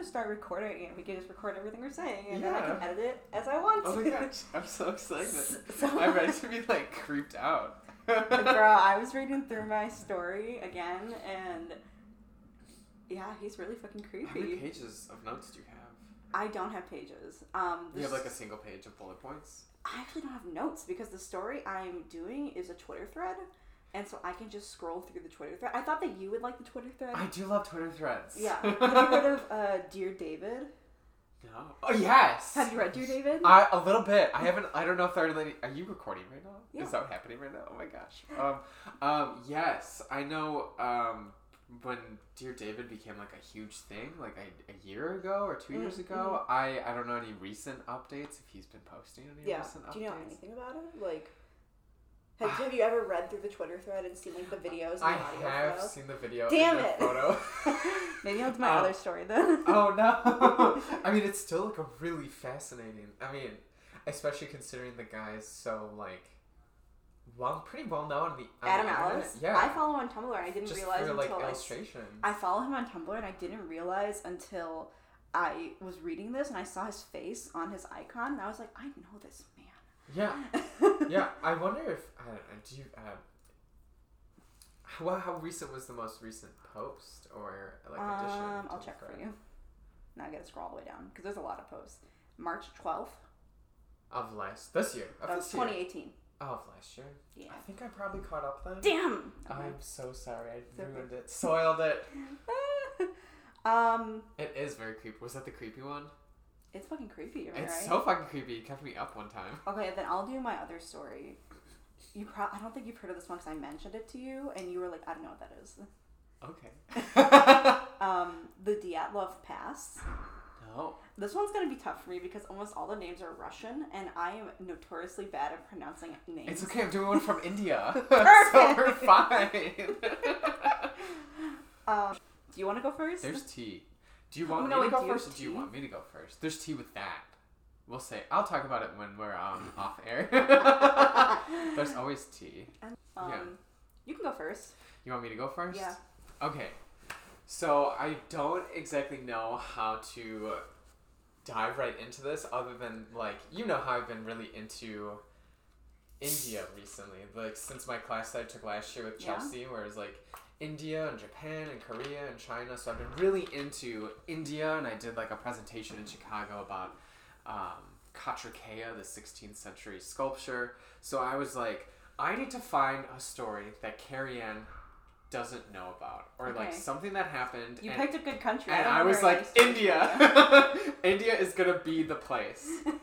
to start recording and we can just record everything we're saying and then I can edit it as I want to. Oh my gosh, I'm so excited. So- I'm ready to be like creeped out. Girl, I was reading through my story again and yeah, he's really fucking creepy. How many pages of notes do you have? I don't have pages. Um, You have like a single page of bullet points. I actually don't have notes because the story I'm doing is a Twitter thread, and so I can just scroll through the Twitter thread. I thought that you would like the Twitter thread. I do love Twitter threads. yeah. have you heard of uh, Dear David? No. Oh yes. Have you read Dear David? I, a little bit. I haven't. I don't know if they're. Like, are you recording right now? Yeah. Is that happening right now? Oh my gosh. Um. Um. Yes, I know. Um. When Dear David became like a huge thing, like a, a year ago or two years Mm, ago, I I don't know any recent updates. If he's been posting any yeah. recent updates. Do you know anything about it? Like, have, have you ever read through the Twitter thread and seen like the videos and I the audio I have files? seen the video. Damn and the it. Photo. Maybe that's my Oh. other story then. oh no! I mean, it's still like a really fascinating. I mean, especially considering the guy's so like, well, pretty well known on the Adam the. Ellis. Yeah, I follow him on Tumblr and I didn't just realize for like until I, illustration. I follow him on Tumblr and I didn't realize until I was reading this and I saw his face on his icon and I was like, I know this yeah, yeah. I wonder if I don't know. Do you? Uh, how, how recent was the most recent post or like addition? Um, I'll check for you. Now I gotta scroll all the way down because there's a lot of posts. March twelfth Of last this year. Of of this year. 2018. Oh, of last year. Yeah. I think I probably caught up then. Damn. I'm so sorry. I ruined it. Soiled it. um, It is very creepy. Was that the creepy one? It's fucking creepy, I It's so fucking creepy. It kept me up one time. Okay, then I'll do my other story. You pro- I don't think you've heard of this one because I mentioned it to you and you were like, I don't know what that is. Okay. Um, the Dyatlov Pass. no. This one's gonna be tough for me because almost all the names are Russian, and I am notoriously bad at pronouncing names. It's okay. I'm doing one from India. so Perfect. we're fine. Um, do you want to go first? There's tea. Do you want Oh, me no, to wait, go first, have or do you want me to go first? There's tea with that. We'll say. I'll talk about it when we're um, off air. There's always tea. um, yeah. You can go first. You want me to go first? Yeah. Okay. So I don't exactly know how to dive right into this other than like you know how I've been really into India recently. Like since my class that I took last year with Yeah. Chelsea where it was like India and Japan and Korea and China. So I've been really into India and I did like a presentation in Chicago about um, Kartikeya, the 16th century sculpture. So I was like, I need to find a story that Carrie Ann doesn't know about, or like something that happened. You and, picked a good country. and don't I was like, India. India is gonna be the place.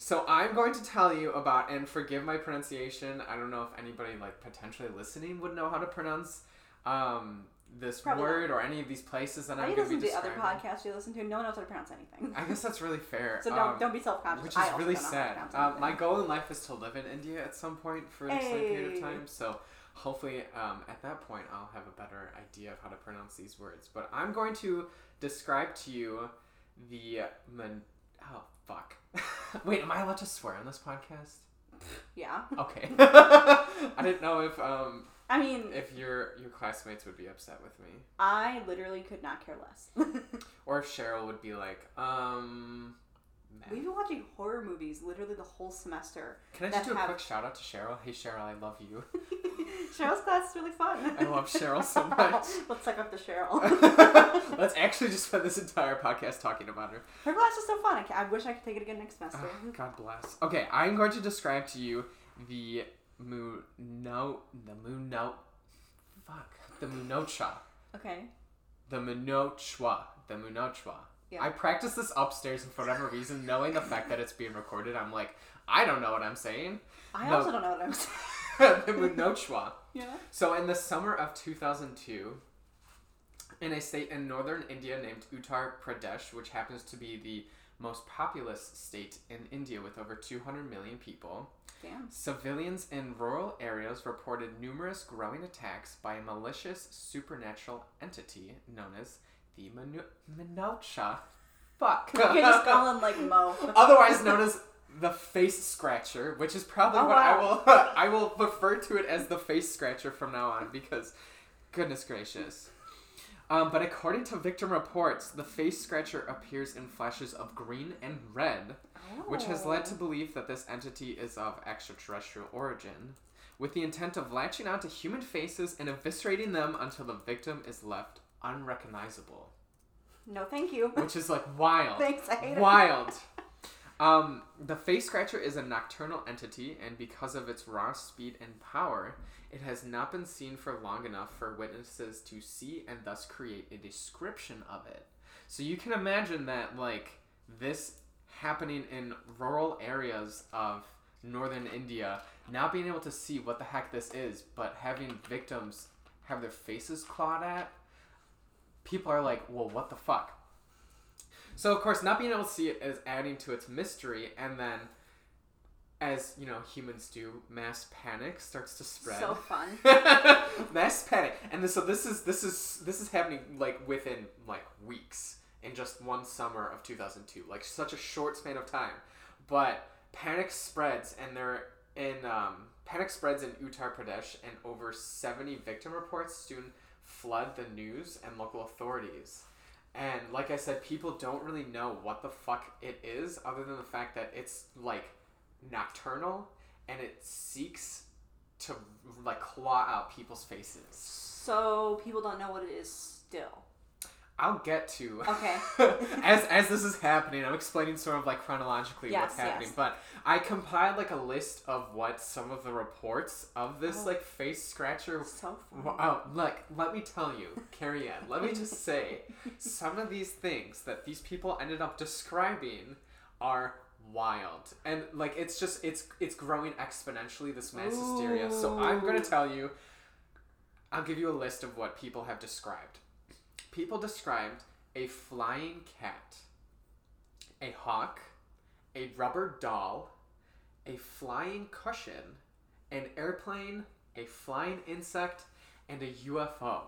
So I'm going to tell you about, and forgive my pronunciation. I don't know if anybody like potentially listening would know how to pronounce um, this Probably word or any of these places that I'm going to listen be to the other podcasts you listen to. No one knows how to pronounce anything. I guess that's really fair. So don't um, don't be self conscious. which is really don't know how to sad. Um, my goal in life is to live in India at some point for an extended period of time. So hopefully, um, at that point, I'll have a better idea of how to pronounce these words. But I'm going to describe to you the man. Oh fuck! Wait, am I allowed to swear on this podcast? Yeah. Okay. I didn't know if um I mean, if your your classmates would be upset with me, I literally could not care less. or if Cheryl would be like, um. meh. We've been watching horror movies literally the whole semester. Can I just do a have- quick shout out to Cheryl? Hey Cheryl, I love you. Cheryl's class is really fun. I love Cheryl so much. Let's suck up to Cheryl. Let's actually just spend this entire podcast talking about her. Her class is so fun. I, I wish I could take it again next semester. Ah, God bless. Okay, I'm going to describe to you the Muno the Muno fuck the Munocha Okay. the Munochwa the Munochwa. Yeah. I practice this upstairs and for whatever reason, knowing the fact that it's being recorded, I'm like, I don't know what I'm saying. I No. also don't know what I'm saying. the Munochwa. Yeah. So in the summer of 2002, in a state in northern India named Uttar Pradesh, which happens to be the most populous state in India with over 200 million people, Damn. civilians in rural areas reported numerous growing attacks by a malicious supernatural entity known as the Minu- Minocha. Fuck. Okay, just call him like Mo. Otherwise known as the face scratcher, which is probably Oh, what wow. I will I will refer to it as the face scratcher from now on because goodness gracious. Um, but according to victim reports, the face scratcher appears in flashes of green and red, which has led to Oh. belief that this entity is of extraterrestrial origin, with the intent of latching onto human faces and eviscerating them until the victim is left unrecognizable. No, thank you. Which is like wild. Thanks, I hate it. Wild. Um, the face scratcher is a nocturnal entity, and because of its raw speed and power, it has not been seen for long enough for witnesses to see and thus create a description of it. So you can imagine that, like, this happening in rural areas of northern India, not being able to see what the heck this is, but having victims have their faces clawed at, people are like, well, what the fuck? So of course, not being able to see it is adding to its mystery, and then, as you know, humans do, mass panic starts to spread. So fun. mass panic, and this, so this is this is this is happening like within like weeks in just one summer of 2002, like such a short span of time. But panic spreads, and they're in um, panic spreads in Uttar Pradesh, and over 70 victim reports soon flood the news and local authorities. And like I said, people don't really know what the fuck it is, other than the fact that it's like nocturnal and it seeks to like claw out people's faces. So people don't know what it is still. I'll get to Okay. as as this is happening. I'm explaining sort of like chronologically Yes, what's happening, yes. but I compiled like a list of what some of the reports of this Oh. like face scratcher So fun. Wow, oh, look, let me tell you, Carrie Ann, let me just say, some of these things that these people ended up describing are wild. And like it's just it's it's growing exponentially this mass hysteria. So I'm gonna tell you I'll give you a list of what people have described. People described a flying cat, a hawk, a rubber doll, a flying cushion, an airplane, a flying insect, and a UFO.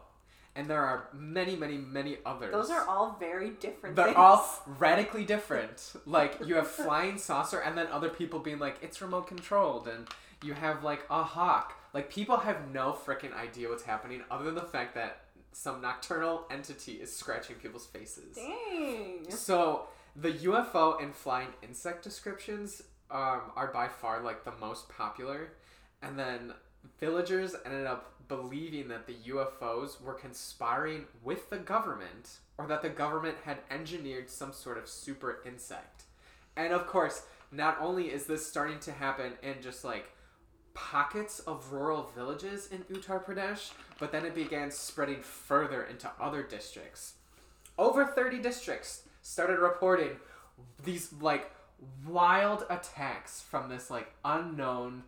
And there are many, many, many others. Those are all very different They're things. all radically different. Like you have flying saucer, and then other people being like, "It's remote controlled," and you have like a hawk. Like people have no freaking idea what's happening, other than the fact that some nocturnal entity is scratching people's faces. Dang. So the UFO and flying insect descriptions um, are by far like the most popular, and then villagers ended up believing that the UFOs were conspiring with the government, or that the government had engineered some sort of super insect. And of course, not only is this starting to happen in just like pockets of rural villages in Uttar Pradesh, but then it began spreading further into other districts. Over 30 districts started reporting these like wild attacks from this like unknown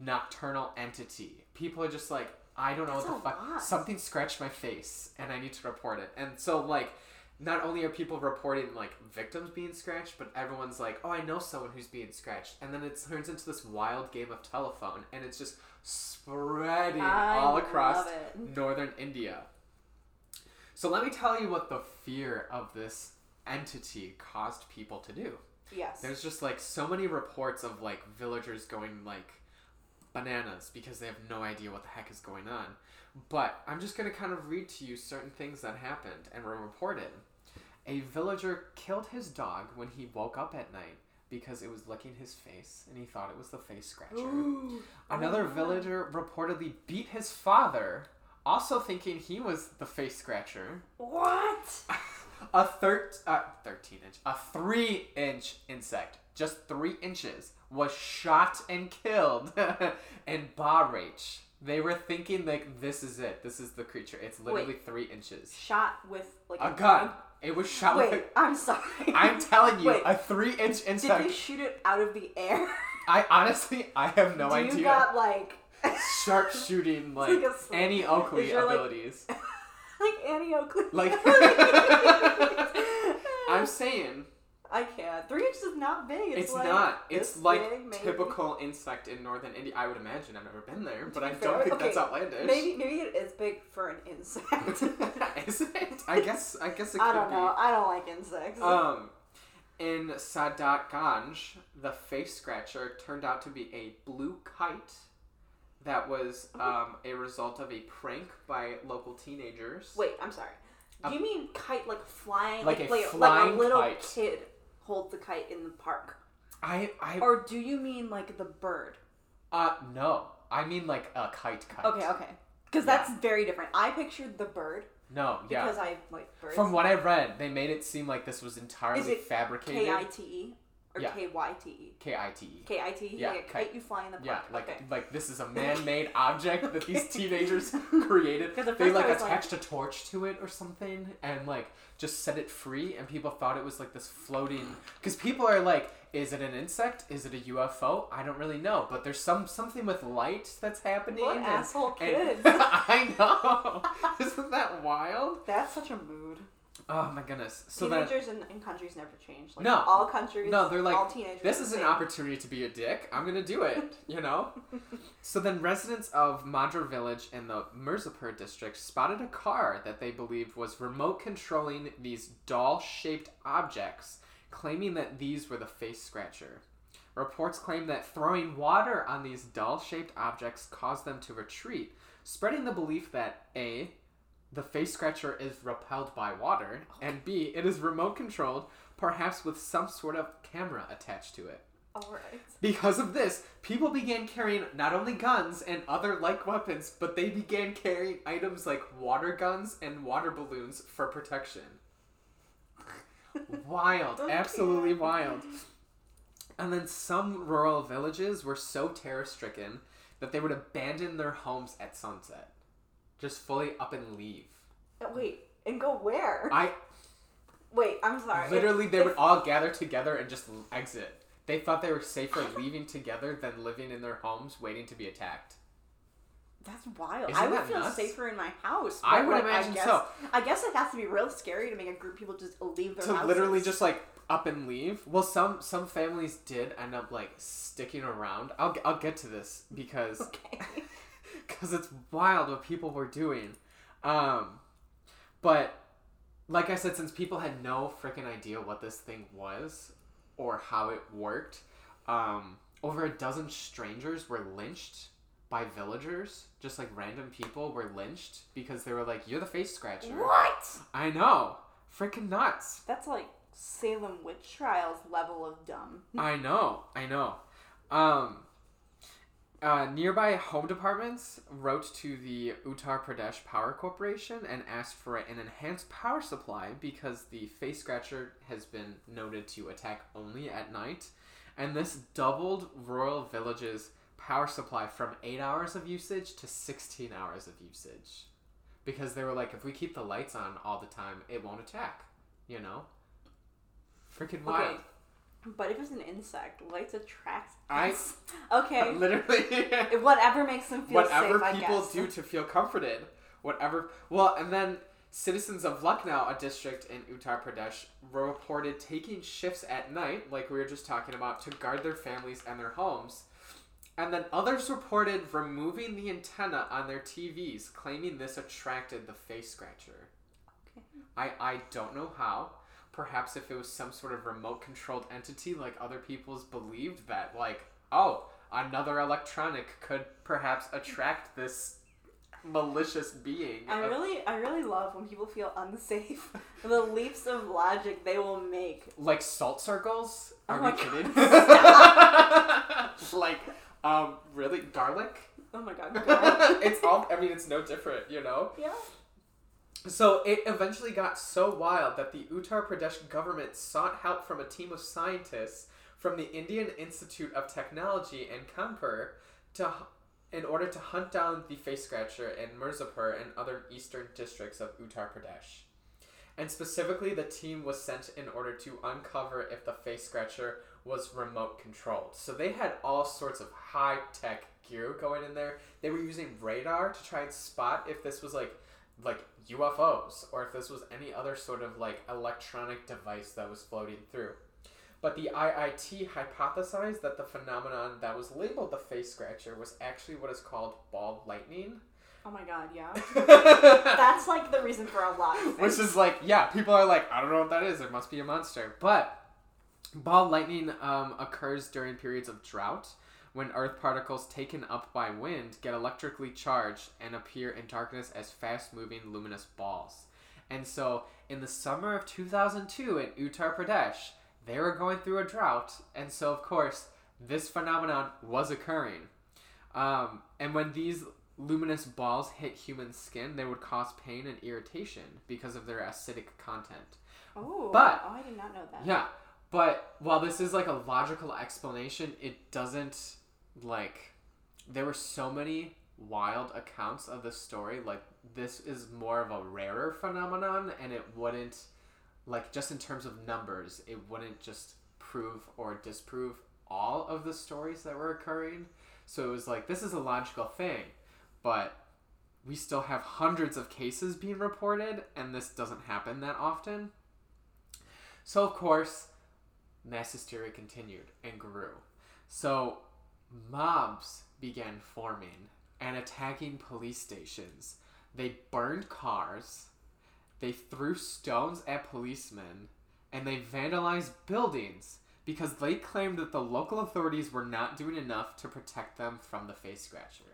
nocturnal entity. People are just like, I don't know That's what the fuck. lot. Something scratched my face and I need to report it. And so like not only are people reporting like victims being scratched, but everyone's like, "Oh, I know someone who's being scratched," and then it turns into this wild game of telephone, and it's just spreading I all across northern India. So let me tell you what the fear of this entity caused people to do. Yes. There's just like so many reports of like villagers going like bananas because they have no idea what the heck is going on. But I'm just going to kind of read to you certain things that happened and were reported. A villager killed his dog when he woke up at night because it was licking his face and he thought it was the face scratcher. Ooh. Another Oh villager reportedly beat his father, also thinking he was the face scratcher. What? A thir- uh, 13 inch, a 3 inch insect, just 3 inches, was shot and killed in Bahraich. They were thinking, like, this is it. This is the creature. It's literally 3 inches. Shot with like A gun. It was shot Wait, with I'm sorry. I'm telling you, Wait. a 3 inch insect. Did they shoot it out of the air? I honestly, I have no Do idea. you got like Sharpshooting, like, like a sl- Annie Oakley there, like- abilities. like Annie Oakley? Like, I'm saying, I can't. Three inches is not big. It's, It's like not. It's this like big, maybe. typical insect in northern India. I would imagine. I've never been there, but I don't think okay, that's outlandish. Maybe maybe it is big for an insect. Is it? I guess. I guess it I could don't know. I don't like insects. Um, in Sadat Ganj, the face scratcher turned out to be a blue kite. That was um, a result of a prank by local teenagers. Wait, I'm sorry. Do you mean kite like flying? Like a flying like a little kite. kid holds the kite in the park? I I Or do you mean like the bird? uh no. I mean like a kite kite. Okay, okay. Because Yeah. that's very different. I pictured the bird No, yeah. because I like birds. From what I read, they made it seem like this was entirely Is it fabricated. K I T E or Yeah. K Y T E? K I T E. K I T E. Yeah, Like kite. kite you fly in the park. Yeah, like okay. like this is a man-made object that these teenagers created. They like was like- attached a torch to it or something, and like just set it free, and people thought it was like this floating. Because people are like, is it an insect? Is it a UFO? I don't really know, but there's some something with light that's happening. What and- asshole and- I know. Isn't that wild? That's such a mood. Oh my goodness. So teenagers in, in countries never change. Like, No. all countries. No, they're like, all teenagers. This is an opportunity to be a dick. I'm gonna do it, you know? so then residents of Madra village in the Mirzapur district spotted a car that they believed was remote controlling these doll shaped objects, claiming that these were the face scratcher. Reports claim that throwing water on these doll shaped objects caused them to retreat, spreading the belief that A, the face scratcher is repelled by water, and B, it is remote controlled, perhaps with some sort of camera attached to it. All right. Because of this, people began carrying not only guns and other like weapons, but they began carrying items like water guns and water balloons for protection. Wild, Okay. absolutely wild. And then some rural villages were so terror stricken that they would abandon their homes at sunset. Just fully up and leave. Uh, Wait, and go where? I Wait, I'm sorry. literally they if- would all gather together and just exit. They thought they were safer leaving together than living in their homes waiting to be attacked. That's wild. Isn't I would feel nuts? safer in my house. I would like, imagine guess, so. I guess it has to be real scary to make a group of people just leave their to houses. literally just like up and leave. Well, some some families did end up like sticking around. I'll I'll get to this because Okay. because it's wild what people were doing. Um, but like I said, since people had no freaking idea what this thing was or how it worked, um, over a dozen strangers were lynched by villagers. Just like random people were lynched because they were like, "You're the face scratcher." What? I know, freaking nuts. That's like Salem witch trials level of dumb. I know, I know. Um, uh, nearby home departments wrote to the Uttar Pradesh Power Corporation and asked for an enhanced power supply because the face scratcher has been noted to attack only at night, and this doubled rural villages' power supply from eight hours of usage to sixteen hours of usage, because they were like, if we keep the lights on all the time, it won't attack. You know. Freaking wild. Okay. But if it's an insect, lights attract. I- us. Okay. Literally. Whatever makes them feel whatever safe, people do to feel comforted. Whatever. Well, and then citizens of Lucknow, a district in Uttar Pradesh, were reported taking shifts at night, like we were just talking about, to guard their families and their homes. And then others reported removing the antenna on their TVs, claiming this attracted the face scratcher. Okay. I, I don't know how. Perhaps if it was some sort of remote controlled entity like other people's believed that, like, oh, another electronic could perhaps attract this malicious being. I of- really, I really love when people feel unsafe. the leaps of logic they will make. like salt circles? Are Oh we kidding? Like, um, really? Garlic? Oh my god. God. it's all, I mean, it's no different, you know? yeah. So it eventually got so wild that the Uttar Pradesh government sought help from a team of scientists from the Indian Institute of Technology in Kanpur to in order to hunt down the face scratcher in Mirzapur and other eastern districts of Uttar Pradesh. And specifically, the team was sent in order to uncover if the face scratcher was remote controlled. So they had all sorts of high tech gear going in there. They were using radar to try and spot if this was like like UFOs or if this was any other sort of like electronic device that was floating through. But the IIT hypothesized that the phenomenon that was labeled the face scratcher was actually what is called ball lightning. Oh my god. Yeah. That's like the reason for a lot. Of Which is like, yeah, people are like, I don't know what that is. It must be a monster. But ball lightning um, occurs during periods of drought when earth particles taken up by wind get electrically charged and appear in darkness as fast moving luminous balls. And so in the summer of 2002 in Uttar Pradesh, they were going through a drought, and so of course this phenomenon was occurring. Um, and when these luminous balls hit human skin, they would cause pain and irritation because of their acidic content. Oh, But- oh, I did not know that. Yeah, but while this is like a logical explanation, it doesn't like there were so many wild accounts of the story. Like this is more of a rarer phenomenon, and it wouldn't like just in terms of numbers, it wouldn't just prove or disprove all of the stories that were occurring. So it was like this is a logical thing, but we still have hundreds of cases being reported, and this doesn't happen that often. So, of course, mass hysteria continued and grew. So, mobs began forming and attacking police stations. They burned cars, they threw stones at policemen, and they vandalized buildings because they claimed that the local authorities were not doing enough to protect them from the face scratcher.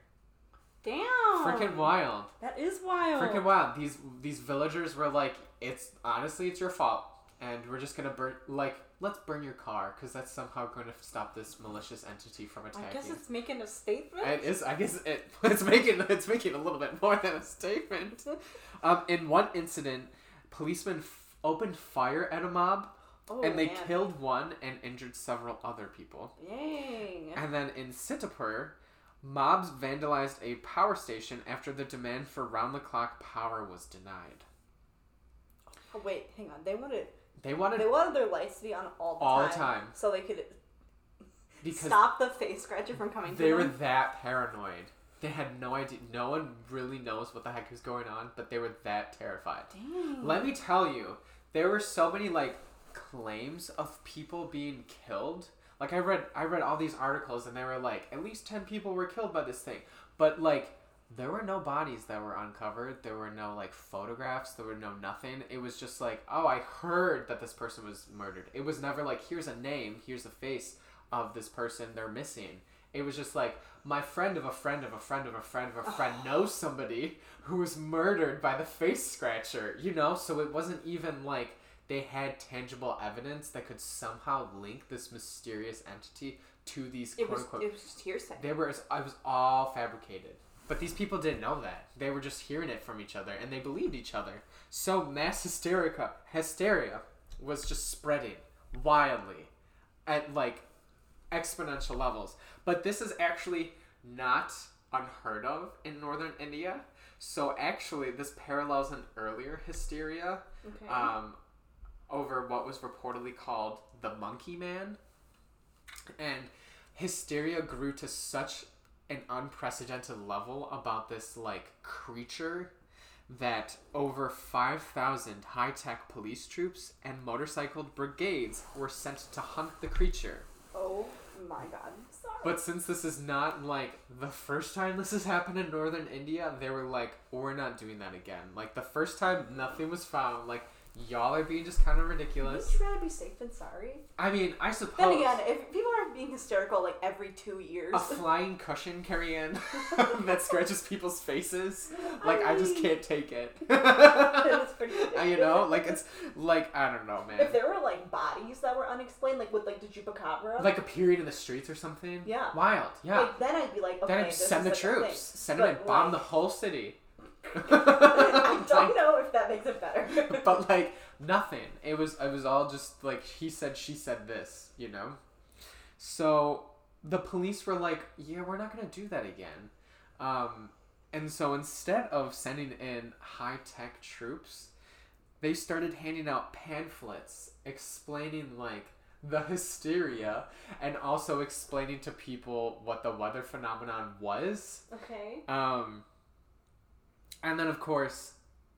Damn. Freaking wild. That is wild. Freaking wild. These these villagers were like, it's honestly it's your fault, and we're just gonna burn like let's burn your car because that's somehow going to stop this malicious entity from attacking. I guess it's making a statement. It is. I guess it, it's making it's making a little bit more than a statement. Um, in one incident, policemen f- opened fire at a mob, oh, and they man. killed one and injured several other people. Dang. And then in Sitapur, mobs vandalized a power station after the demand for round the clock power was denied. Oh, wait, hang on. They wanted They wanted they wanted their lights to be on all the All the time, time. so they could because stop the face scratcher from coming. they were that paranoid. They had no idea. No one really knows what the heck was going on, but they were that terrified. Dang. Let me tell you, there were so many like claims of people being killed. Like I read I read all these articles and they were like at least 10 people were killed by this thing. But like there were no bodies that were uncovered. There were no like photographs. There were no nothing. It was just like, "Oh, I heard that this person was murdered." It was never like, "Here's a name, here's the face of this person they're missing." It was just like, "My friend of a friend of a friend of a friend of a friend knows somebody who was murdered by the face scratcher." You know, so it wasn't even like they had tangible evidence that could somehow link this mysterious entity to these It quote unquote it was just hearsay. they were I was all fabricated. But these people didn't know that. They were just hearing it from each other and they believed each other. So mass hysterica hysteria was just spreading wildly at like exponential levels. But this is actually not unheard of in northern India. So actually this parallels an earlier hysteria Okay. um, over what was reportedly called the Monkey Man. And hysteria grew to such an unprecedented level about this like creature that over 5,000 high-tech police troops and motorcycled brigades were sent to hunt the creature. oh my god. Sorry. But since this is not like the first time this has happened in northern India, they were like, we're not doing that again. Like the first time nothing was found, like y'all are being just kind of ridiculous. Wouldn't you rather be safe than sorry? I mean, I suppose Then again, if people are being hysterical like every two years, a flying cushion carry in that scratches people's faces, like I just can't take it. It's pretty ridiculous. you know, like it's like I don't know, man. If there were like bodies that were unexplained, like with like the chupacabra, Like a period in the streets or something. Yeah. Wild. Yeah. like, then I'd be like, okay, then I'd send the like, troops, send them and bomb like- the whole city. I don't know if that makes it better. but like nothing. It was it was all just like he said she said this, you know. So the police were like, "Yeah, we're not gonna do that again," um, and so instead of sending in high tech troops, they started handing out pamphlets explaining like the hysteria and also explaining to people what the weather phenomenon was. okay. Um, and then, of course,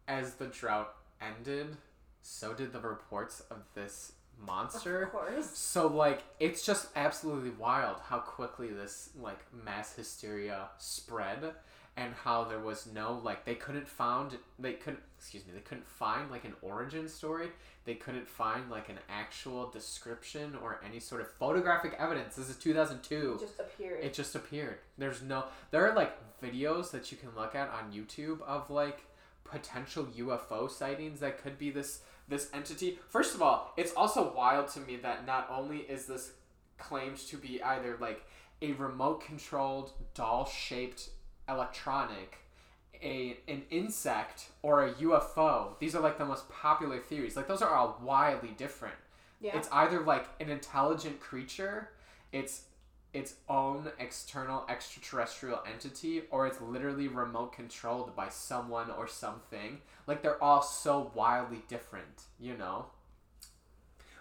as the drought ended, so did the reports of this monster. Of course. So, like, it's just absolutely wild how quickly this, like, mass hysteria spread and how there was no, like, they couldn't found, they couldn't, excuse me, they couldn't find, like, an origin story. They couldn't find, like, an actual description or any sort of photographic evidence. This is 2002 It just appeared. it just appeared. There's no there are like videos that you can look at on YouTube of like potential UFO sightings that could be this this entity. First of all, it's also wild to me that not only is this claimed to be either like a remote controlled doll shaped electronic, a an insect, or a UFO. These are like the most popular theories. Like those are all wildly different. Yeah. It's either like an intelligent creature, it's its own external extraterrestrial entity, or it's literally remote controlled by someone or something. Like they're all so wildly different, you know?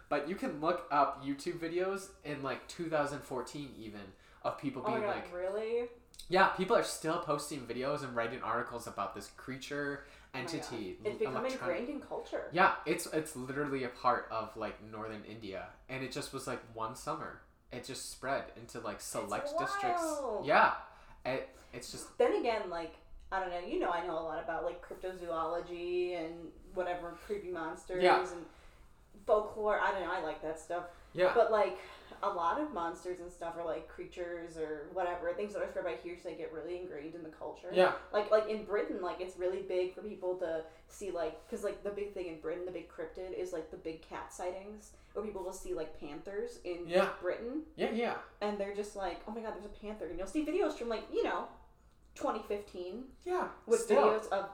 But you can look up YouTube videos in like 2014 even of people oh being god, like really? Yeah, people are still posting videos and writing articles about this creature Oh entity. It's become ingrained in culture. yeah, it's it's literally a part of like northern India, and it just was like one summer. It just spread into like select districts. Yeah, it, it's just Then again, like I don't know, you know, I know a lot about like cryptozoology and whatever creepy monsters Yeah. and folklore. I don't know, I like that stuff. yeah, But like a lot of monsters and stuff are like creatures or whatever things that are spread by hearsay get really ingrained in the culture. yeah, Like like in Britain, like it's really big for people to see like because like the big thing in Britain, the big cryptid is like the big cat sightings where people will see like panthers in Yeah. Britain yeah, yeah, and they're just like, oh my god, there's a panther, and you'll see videos from like you know, 2015 yeah. with Still, videos of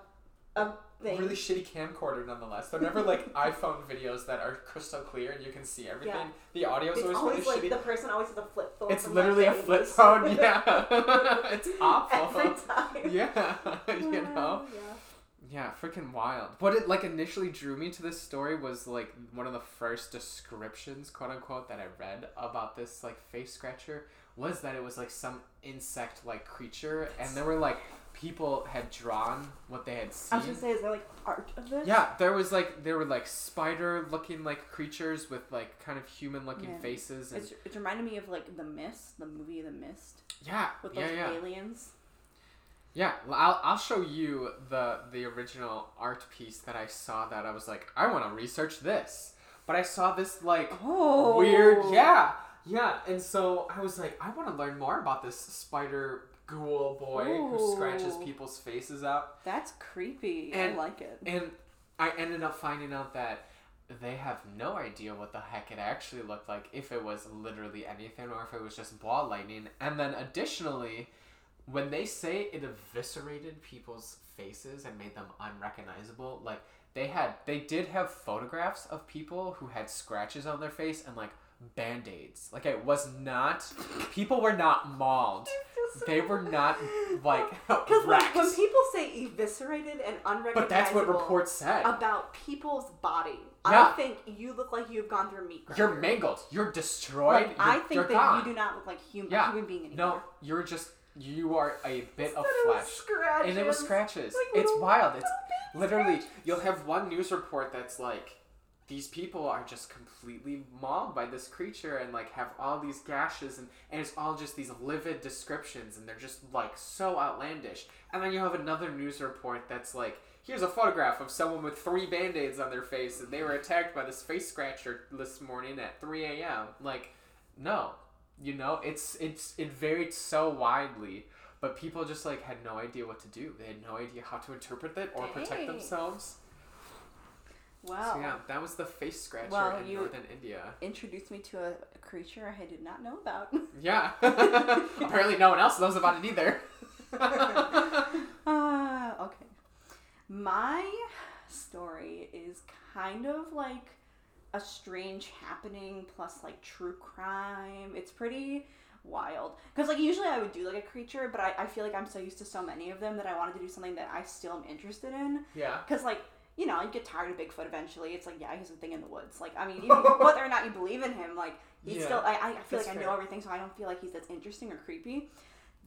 of things. really shitty camcorder nonetheless. They're never like iPhone videos that are crystal clear and you can see everything. Yeah. The audio is always, always really like shitty. the person always has a flip phone. It's literally a flip phone. Yeah, it's awful. Every time. Yeah, you uh, know. Yeah. Yeah, freaking wild. What it like initially drew me to this story was like one of the first descriptions, quote unquote, that I read about this like face scratcher was that it was like some insect like creature and there were like people had drawn what they had seen. I was gonna say, is there like art of this? Yeah, there was like there were like spider looking like creatures with like kind of human looking Man. faces and It's, it's reminded me of like The Mist, the movie The Mist, yeah, with those yeah, yeah. aliens. Yeah, well, I'll, I'll show you the the original art piece that I saw that I was like, I want to research this. But I saw this like Oh, weird, yeah, yeah, and so I was like, I want to learn more about this spider ghoul boy who scratches people's faces up. That's creepy. And- I like it. And I ended up finding out that they have no idea what the heck it actually looked like, if it was literally anything or if it was just ball lightning. And then additionally, when they say it eviscerated people's faces and made them unrecognizable, like they had they did have photographs of people who had scratches on their face and like band-aids. Like it was not people were not mauled. They were not like Because when, wrecked. when people say eviscerated and unrecognizable But that's what reports said. about people's body, Yeah. I think you look like you've gone through meat grinder. You're mangled. You're destroyed. Like, You're, I think that gone. you do not look like human, Yeah. human being anymore. No, you're just you are a bit of Instead it was flesh. Scratches. And it was scratches. Like it's wild. It's literally scratches. you'll have one news report that's like these people are just completely mauled by this creature and like have all these gashes and, and it's all just these livid descriptions and they're just like so outlandish. And then you have another news report that's like here's a photograph of someone with three band-aids on their face and they were attacked by this face scratcher this morning at 3 a.m. Like, no. You know, it's it's it varied so widely, but people just like had no idea what to do. They had no idea how to interpret it or protect themselves. Wow. So yeah, that was the face scratcher Well, in you- northern India. Introduced me to a, a creature I did not know about. Yeah. Apparently no one else knows about it either. Uh, okay. My story is kind of like a strange happening plus like true crime. It's pretty wild. Because like usually I would do like a creature, but I, I feel like I'm so used to so many of them that I wanted to do something that I still am interested in. yeah. Because like, you know, you get tired of Bigfoot eventually. It's like, yeah, he's a thing in the woods. Like, I mean, even whether or not you believe in him, like, he's Yeah, still, I, I feel like I know everything, so I don't feel like he's that's interesting or creepy.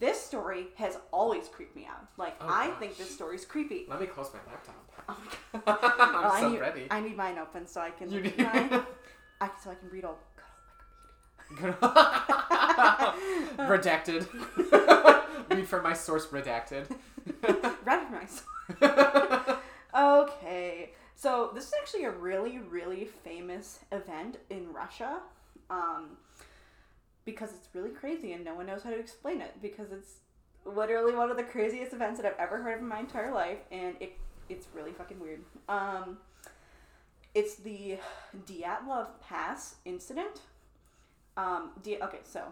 This story has always creeped me out. Like, Oh, I gosh. think this story's creepy. Let me close my laptop. Oh my God. I'm I so need, ready. I need mine open so I can You need- mine. I, so I can read all. redacted. Read from my source redacted. Read from my source. Okay, so this is actually a really, really famous event in Russia, um, because it's really crazy and no one knows how to explain it because it's literally one of the craziest events that I've ever heard of in my entire life, and it it's really fucking weird. Um, it's the Dyatlov Pass incident. Um, Di- okay, so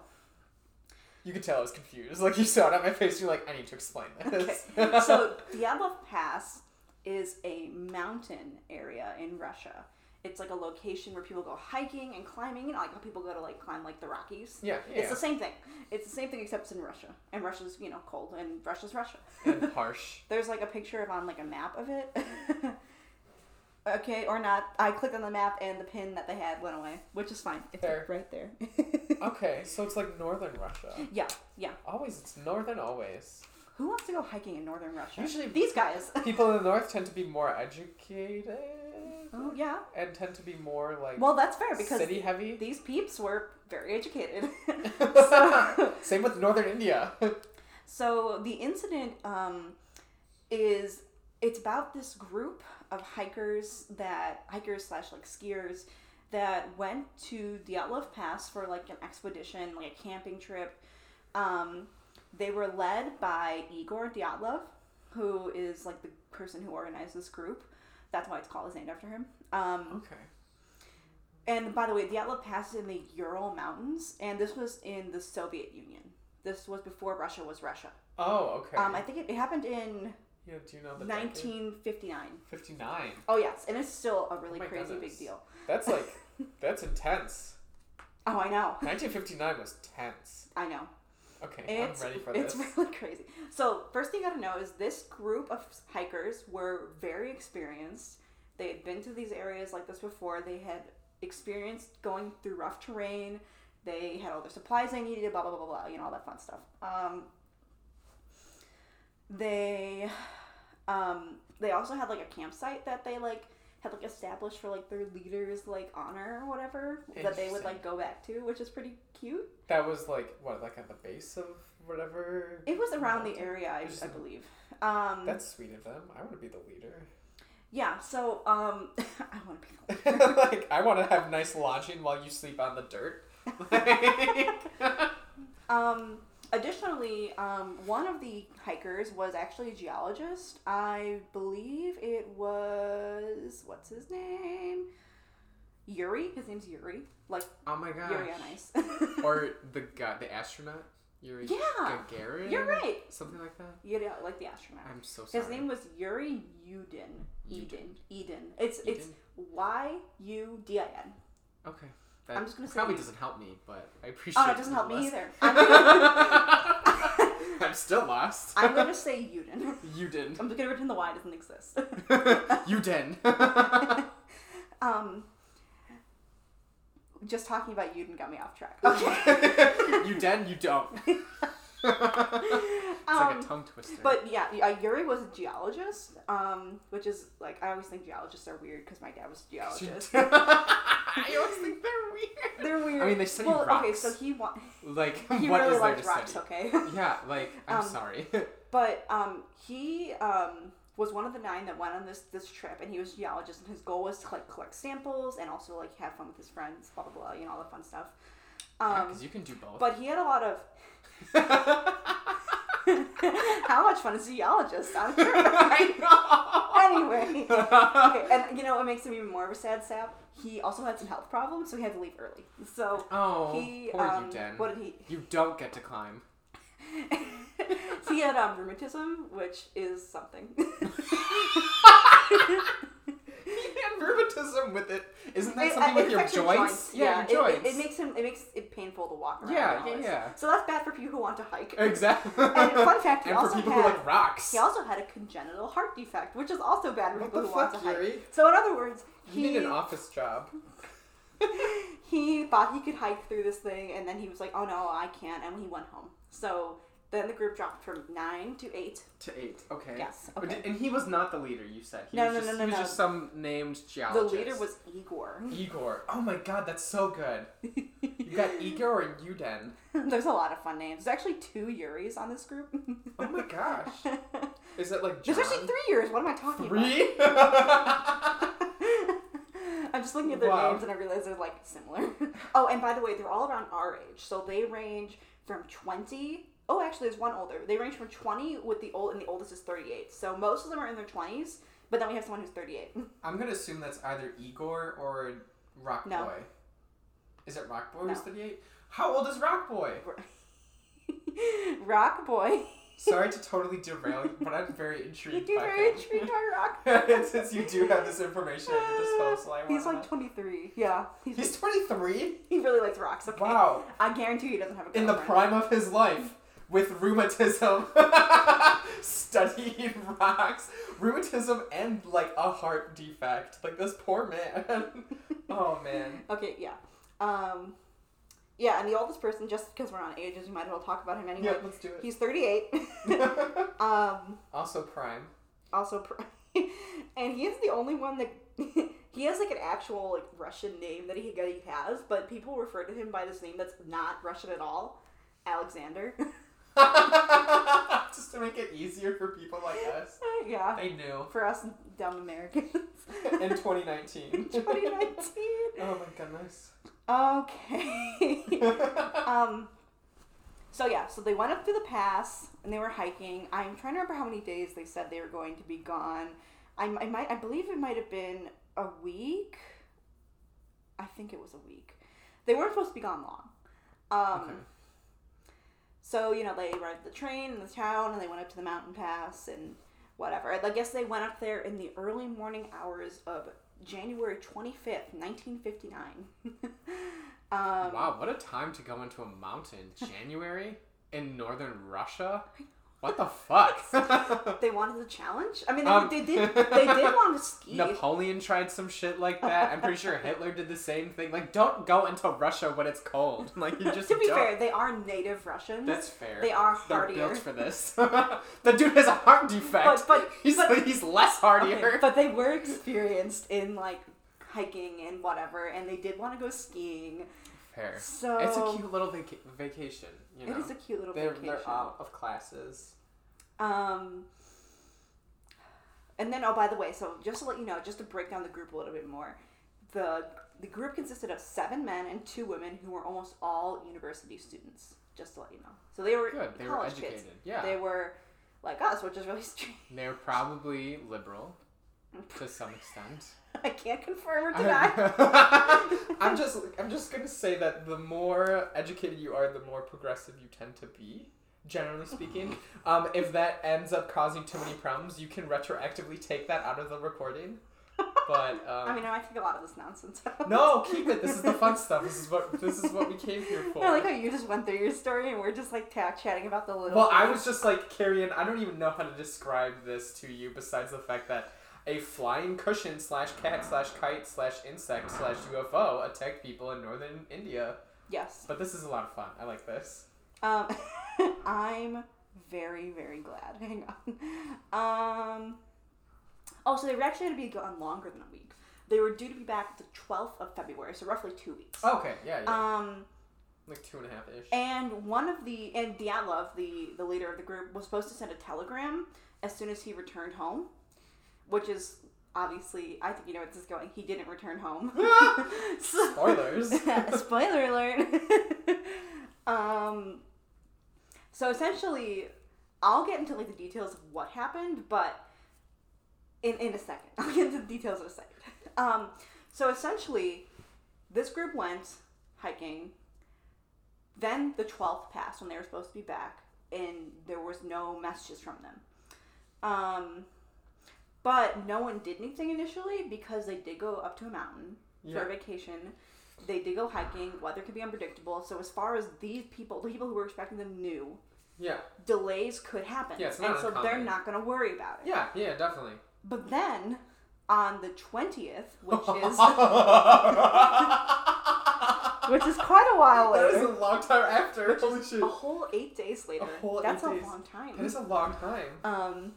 You could tell I was confused. Like you saw it on my face. You're like, I need to explain this. Okay. so Dyatlov Pass is a mountain area in Russia. It's like a location where people go hiking and climbing, you know, like how people go to like climb like the Rockies. yeah, It's the same thing. It's the same thing except it's in Russia. And Russia's, you know, cold and Russia's Russia. and harsh. There's like a picture of on like a map of it. okay, or not. I clicked on the map and the pin that they had went away, which is fine. It's Fair. right there. Okay, so it's like northern Russia. yeah, yeah. Always, it's northern always. Who wants to go hiking in northern Russia? Usually- these guys. People in the north tend to be more educated oh yeah. and tend to be more like Well, that's fair because city heavy. these peeps were very educated. so, Same with northern India. so the incident um, is it's about this group of hikers that hikers slash like skiers that went to the Dyatlov Pass for like an expedition, like a camping trip. Um, they were led by Igor Dyatlov, who is like the person who organized this group. That's why it's called. It's named after him. Um, okay. And by the way, Dyatlov Pass is in the Ural Mountains, and this was in the Soviet Union. This was before Russia was Russia. Oh, okay. Um, I think it, it happened in yeah, do you know the decade? 1959. 59. Oh yes, and it's still a really Oh crazy goodness. big deal. That's like, that's intense. Oh, I know. 1959 was tense. I know. Okay, It's I'm ready for this. it's really crazy. So first thing you gotta know is this group of hikers were very experienced. They had been to these areas like this before. They had experienced going through rough terrain. They had all the supplies they needed. Blah blah blah blah blah. You know all that fun stuff. Um, they um, they also had like a campsite that they like had like established for like their leaders like honor or whatever that they would like go back to, which is pretty cute. That was like, what, like at the base of whatever? It was around the area, I, Just- I believe. Um, That's sweet of them. I want to be the leader. yeah. So um, I want to be the leader. like, I want to have nice lodging while you sleep on the dirt. Like- Um, additionally, um, one of the hikers was actually a geologist. I believe it was what's his name? Yuri. His name's Yuri. Like oh my gosh. Yuri on ice. Or the guy, the astronaut? Yuri Yeah, Gagarin? You're right. Something like that? Yuri, like the astronaut. I'm so sorry. His name was Yuri Yudin. Eden. Eden. Eden. It's it's Eden? Y U D I N. Okay. That I'm just gonna say- probably doesn't help me, but I appreciate it. Oh, it doesn't help me either. I'm gonna, I'm still lost. I'm gonna say you didn't. I'm just gonna pretend the Y doesn't exist. you didn't. um, just talking about Yudin got me off track. Okay. you did, you don't. it's like Um, a tongue twister. But yeah, uh, Yuri was a geologist, um, which is like I always think geologists are weird because my dad was a geologist. I always think they're weird. They're weird. I mean, they study well, okay, so he wa- Like, he what really is there to rocks. study? Okay. Yeah, like, I'm Um, sorry. But um, he um, was one of the nine that went on this this trip, and he was a geologist, and his goal was to like collect samples and also like have fun with his friends, blah blah blah, you know, all the fun stuff. Um, Because you can do both. but he had a lot of. How much fun is a geologist? I'm sure. I know. anyway, okay, and you know what makes him even more of a sad sap? He also had some health problems, so he had to leave early. So Oh, he poor um, what did he? You don't get to climb. he had um, rheumatism, which is something. and rheumatism with it. Isn't that It- something it with your joints? Yeah, Yeah, it, your it- joints. It, makes him. It makes it painful to walk around. Yeah, yeah, yeah. So that's bad for people who want to hike. Exactly. And fun fact, he and for also people had who like rocks. he also had a congenital heart defect, which is also bad for What people the who want to fuck, hike. So in other words, You he need an office job. he thought he could hike through this thing, and then he was like, "Oh no, I can't," and he went home. So then the group dropped from nine to eight. To eight. Okay. Yes, okay. di- And he was not the leader. You said. He No, was no, just, no, no, He was no. just some named geologist. The leader was Igor. Igor. Oh my god, that's so good. You got Igor and Yudin. There's a lot of fun names. There's actually two Yuris on this group. Oh my gosh. Is it like John? There's actually three Yuris. What am I talking about? Three? I'm just looking at their Wow. names and I realize they're like similar. oh, and by the way, they're all around our age, so they range from 20. Oh, actually, there's one older. They range from 20 with the old, and the oldest is 38. So most of them are in their 20s, But then we have someone who's 38. I'm gonna assume that's either Igor or Rock No. Boy. Is it Rock Boy who's 38? How old is Rock Boy? Rock Boy. Sorry to totally derail you, but I'm very intrigued You're by very him. intrigued by Rock since you do have this information at your disposal, I He's like 23. Yeah. He's, He's 23? he really likes rocks. Okay. Wow. I guarantee he doesn't have a In the prime of his life, with rheumatism, studying rocks, rheumatism, and like a heart defect. Like this poor man. oh man. Okay, yeah. Um, yeah, and the oldest person, just because we're on ages, we might as well talk about him anyway. Yeah, let's do it. He's 38. um, also prime. also, pr- and he is the only one that he has like an actual like Russian name that he, that he has, but people refer to him by this name that's not Russian at all, Alexander. Just to make it easier for people like us. yeah, They knew. for us dumb Americans. In 2019. 2019. Oh my goodness. Okay. um. So yeah, so they went up to the pass and they were hiking. I'm trying to remember how many days they said they were going to be gone. I, I might, I believe it might have been a week. I think it was a week. They weren't supposed to be gone long. Um. Okay. So you know they rode the train in the town and they went up to the mountain pass and whatever. I guess they went up there in the early morning hours of January twenty fifth, nineteen fifty nine. um, Wow, what a time to go into a mountain. January in northern Russia? What the fuck? They wanted a challenge. I mean, they, Um, they did. They did want to ski. Napoleon tried some shit like that. I'm pretty sure Hitler did the same thing. Like, don't go into Russia when it's cold. Like, you just to be don't. fair, they are native Russians. That's fair. They are They're built for this. the dude has a heart defect. But- but- he's but- he's less hardier. Okay, but they were experienced in like hiking and whatever, and they did want to go skiing. Fair. So It's a cute little vaca- vacation. You know, It is a cute little they're vacation. they're out of classes. Um, and then, oh, by the way, so just to let you know, just to break down the group a little bit more, the the group consisted of seven men and two women who were almost all university students. Just to let you know, so they were Good. They were college educated. kids. Yeah. They were like us, which is really strange. They're probably liberal to some extent. I can't confirm or deny. I'm just I'm just gonna say that the more educated you are, the more progressive you tend to be. Generally speaking, um, if that ends up causing too many problems, you can retroactively take that out of the recording. But um, I mean, I might take a lot of this nonsense out. no, keep it. This is the fun stuff. This is what this is what we came here for. I like how you just went through your story and we're just like ta- chatting about the little. Well, I was just like carrying. I don't even know how to describe this to you. Besides the fact that a flying cushion slash cat slash kite slash insect slash UFO attacked people in northern India. yes. But this is a lot of fun. I like this. Um, I'm very very glad. Hang on. Um. Oh, so they were actually going to be gone longer than a week. They were due to be back the 12th of February, so roughly two weeks. Okay, yeah, yeah. Um, like two and a half ish. and one of the and Dyatlov, the the leader of the group, was supposed to send a telegram as soon as he returned home, which is obviously I think you know where this is going. He didn't return home. So- Spoilers. Spoiler alert. um. So essentially, I'll get into like the details of what happened, but in in a second, I'll get into the details in a second. Um. So essentially, this group went hiking. Then the twelfth passed when they were supposed to be back, and there was no messages from them. Um. But no one did anything initially because they did go up to a mountain for Yeah. a vacation. They did go hiking. Weather could be unpredictable. So as far as these people, the people who were expecting them knew, Yeah, delays could happen. Yeah, and so they're not going to worry about it. yeah, yeah, definitely. But then on the 20th, which is which is quite a while That is a long time after. Holy shit. a whole 8 days later. whole That's eight a days. long time. That is a long time. um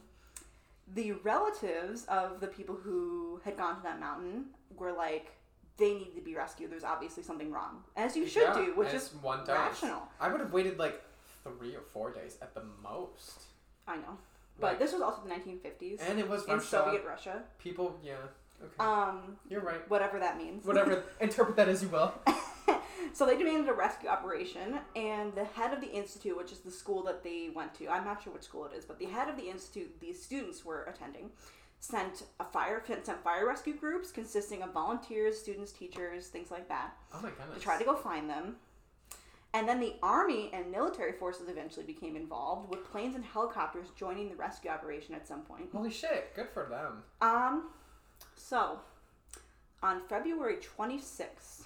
the relatives of the people who had gone to that mountain were like they need to be rescued. There's obviously something wrong. As you should Yeah, do, which is one rational. I would have waited like three or four days at the most. I know. But Like- this was also the 1950s And it was in Russia. Soviet Russia. People, yeah. Okay. Um, You're right. whatever that means. Whatever. Interpret that as you will. so they demanded a rescue operation, and the head of the institute, which is the school that they went to, I'm not sure which school it is, but the head of the institute these students were attending, sent a fire sent fire rescue groups consisting of volunteers, students, teachers, things like that Oh my goodness. to try to go find them. And then the army and military forces eventually became involved, with planes and helicopters joining the rescue operation at some point. Holy shit! Good for them. Um, so on February 26th,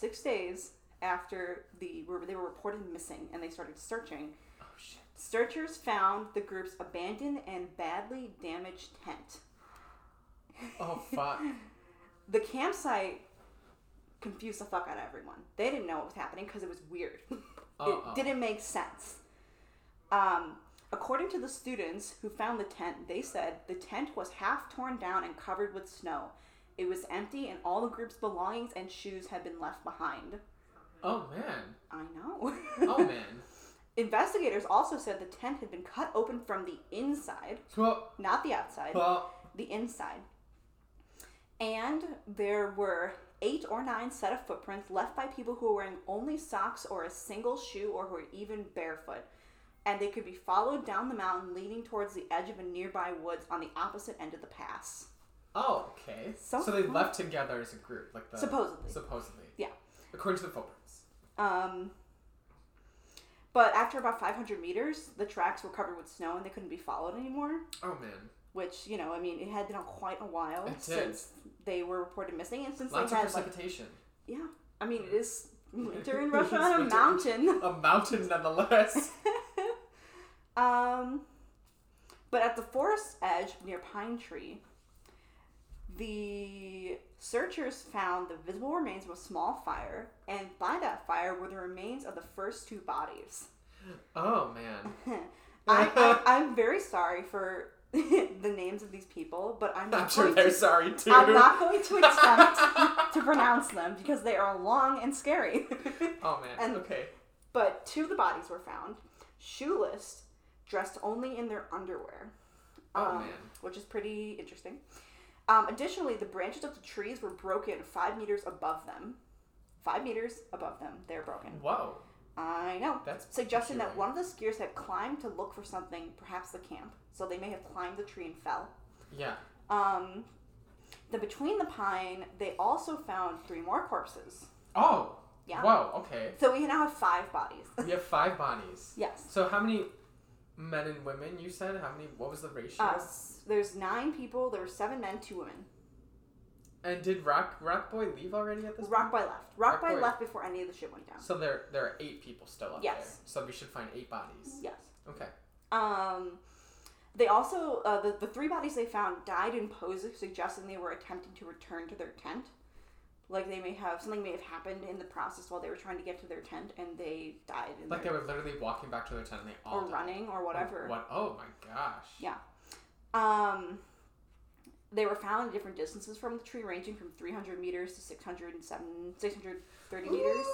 six days after the they were reported missing and they started searching, Oh shit. searchers found the group's abandoned and badly damaged tent. Oh fuck. The campsite confused the fuck out of everyone. They didn't know what was happening because it was weird. Uh-oh. it didn't make sense. Um, according to the students who found the tent, they said the tent was half torn down and covered with snow. It was empty, and all the group's belongings and shoes had been left behind. oh man. I know. Oh man. Investigators also said the tent had been cut open from the inside, Well, not the outside, well. the inside. And there were eight or nine set of footprints left by people who were wearing only socks or a single shoe or who were even barefoot. And they could be followed down the mountain leading towards the edge of a nearby woods on the opposite end of the pass. Oh, okay. So So, they fun. left together as a group, like the Supposedly. Supposedly. Yeah. According to the footprints. Um, but after about 500 meters, the tracks were covered with snow and they couldn't be followed anymore. Oh man. Which, you know, I mean, it had been quite a while It did. since they were reported missing and since Lots they of had, like, precipitation. Yeah, I mean it is winter in Russia on a winter. mountain. A mountain, nonetheless. Um, but at the forest edge near Pine Tree, the searchers found the visible remains of a small fire, and by that fire were the remains of the first two bodies. oh man. I, I, I'm very sorry for the names of these people, but I'm not I'm sure going they're to, sorry too. I'm not going to attempt to pronounce them because they are long and scary. Oh man. And- okay. But two of the bodies were found, shoeless, dressed only in their underwear. Oh um, man. Which is pretty interesting. Um, additionally, the branches of the trees were broken five meters above them. Five meters above them, they're broken. Whoa. I know. That's Suggesting that one of the skiers had climbed to look for something, perhaps the camp. So they may have climbed the tree and fell. Yeah. Um, then between the pine, they also found three more corpses. Oh. Yeah. Whoa. Okay. So we now have five bodies. We have five bodies. yes. So how many men and women you said? How many? What was the ratio? Uh, s- there's nine people. There were seven men, two women. And did Rock Rock Boy leave already at this? Rock point? Boy left. Rock, Rock Boy Boy- left before any of the shit went down. So there there are eight people still up Yes. there. So we should find eight bodies. Yes. Okay. Um, they also uh, the the three bodies they found died in poses, suggesting they were attempting to return to their tent. Like they may have something may have happened in the process while they were trying to get to their tent, and they died in Like they were literally walking back to their tent and they all or died. running or whatever. What? Oh my gosh. Yeah. Um, they were found at different distances from the tree, ranging from 300 meters to 607, 630 meters.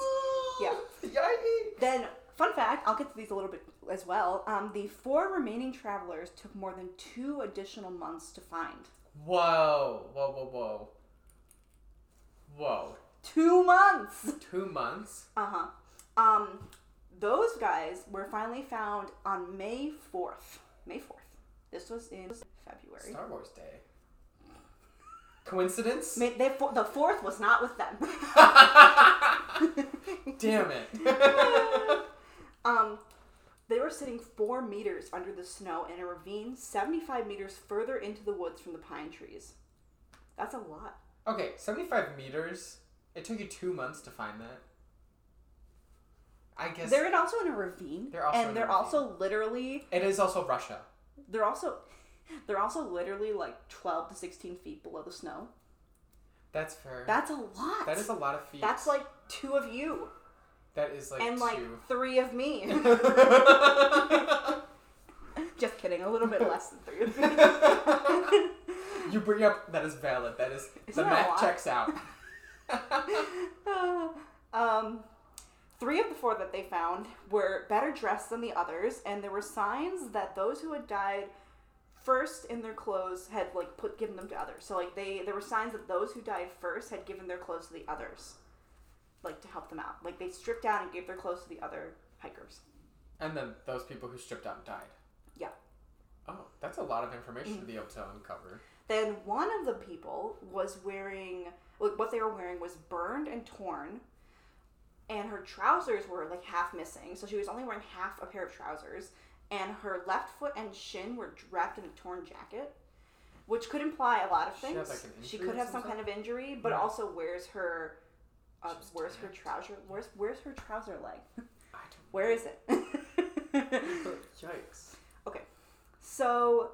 Yeah. Yikes. Then, fun fact, I'll get to these a little bit as well. Um, the four remaining travelers took more than two additional months to find. Whoa. Whoa. Whoa. Whoa. Whoa. Two months! Two months. Uh huh. Um, those guys were finally found on May 4th. May 4th. This was in February. Star Wars Day. Coincidence? May, they, the 4th was not with them. Damn it. Um, they were sitting four meters under the snow in a ravine 75 meters further into the woods from the pine trees. That's a lot. Okay, 75 meters. It took you two months to find that. I guess They're in, also in a ravine, They're also and they're also literally it is also Russia. they're also they're also literally like 12 to 16 feet below the snow. That's fair. That's a lot. that is a lot of feet. That's like two of you that is like and like two. three of me. Just kidding, a little bit less than three of me. you bring up that is valid. That is Isn't the that a math lot? checks out. um, three of the four that they found were better dressed than the others, and there were signs that those who had died first in their clothes had like put given them to others. So like they there were signs that those who died first had given their clothes to the others, like to help them out. Like they stripped down and gave their clothes to the other hikers. and then those people who stripped out died. Yeah. Oh, that's a lot of information to be able to uncover. Then one of the people was wearing like, what they were wearing was burned and torn, and her trousers were like half missing. So she was only wearing half a pair of trousers, and her left foot and shin were wrapped in a torn jacket, which could imply a lot of She things. like, an she could have some kind of injury, but Yeah. also where's her uh, where's her trouser where's where's her trouser leg? Where is it? Yikes. So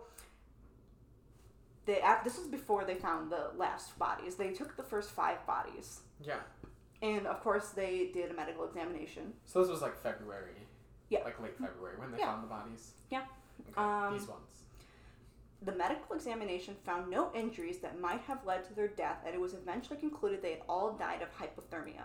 they this was before they found the last bodies. They took the first five bodies, Yeah. and of course they did a medical examination. So this was like February. Yeah. Like late February when they Yeah. found the bodies. Yeah. Okay. Um, These ones. The medical examination found no injuries that might have led to their death, and it was eventually concluded they had all died of hypothermia,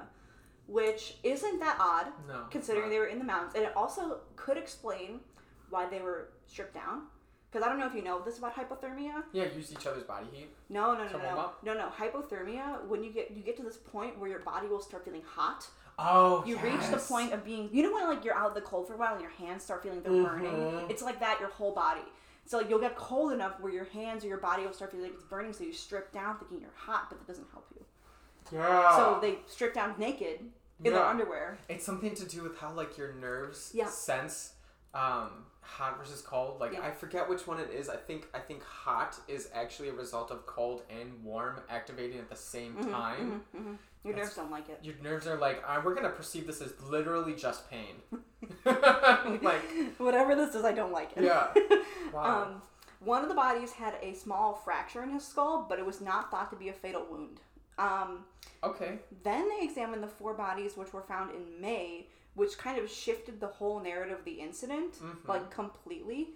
which isn't that odd No. considering they were in the mountains, and it also could explain why they were stripped down. Because I don't know if you know this about hypothermia. Yeah, use each other's body heat. No, no, no, no, no, no. Hypothermia. When you get you get to this point where your body will start feeling hot, Oh, you reach the point of being. You know when like you're out in the cold for a while and your hands start feeling they're burning. Mhm. It's like that your whole body. So like, you'll get cold enough where your hands or your body will start feeling like it's burning. So you strip down thinking you're hot, but that doesn't help you. Yeah. So they strip down naked in their underwear. It's something to do with how like your nerves Yeah. sense um hot versus cold. Like Yeah. I forget which one it is. I think I think hot is actually a result of cold and warm activating at the same Mhm, time. mhm, mhm. Your That's- nerves don't like it. Your nerves are like, we're gonna perceive this as literally just pain. like, Whatever this is, I don't like it. yeah. Wow. Um, one of the bodies had a small fracture in his skull, but it was not thought to be a fatal wound. Um, okay. then they examined the four bodies which were found in May, which kind of shifted the whole narrative of the incident, Mhm. like completely.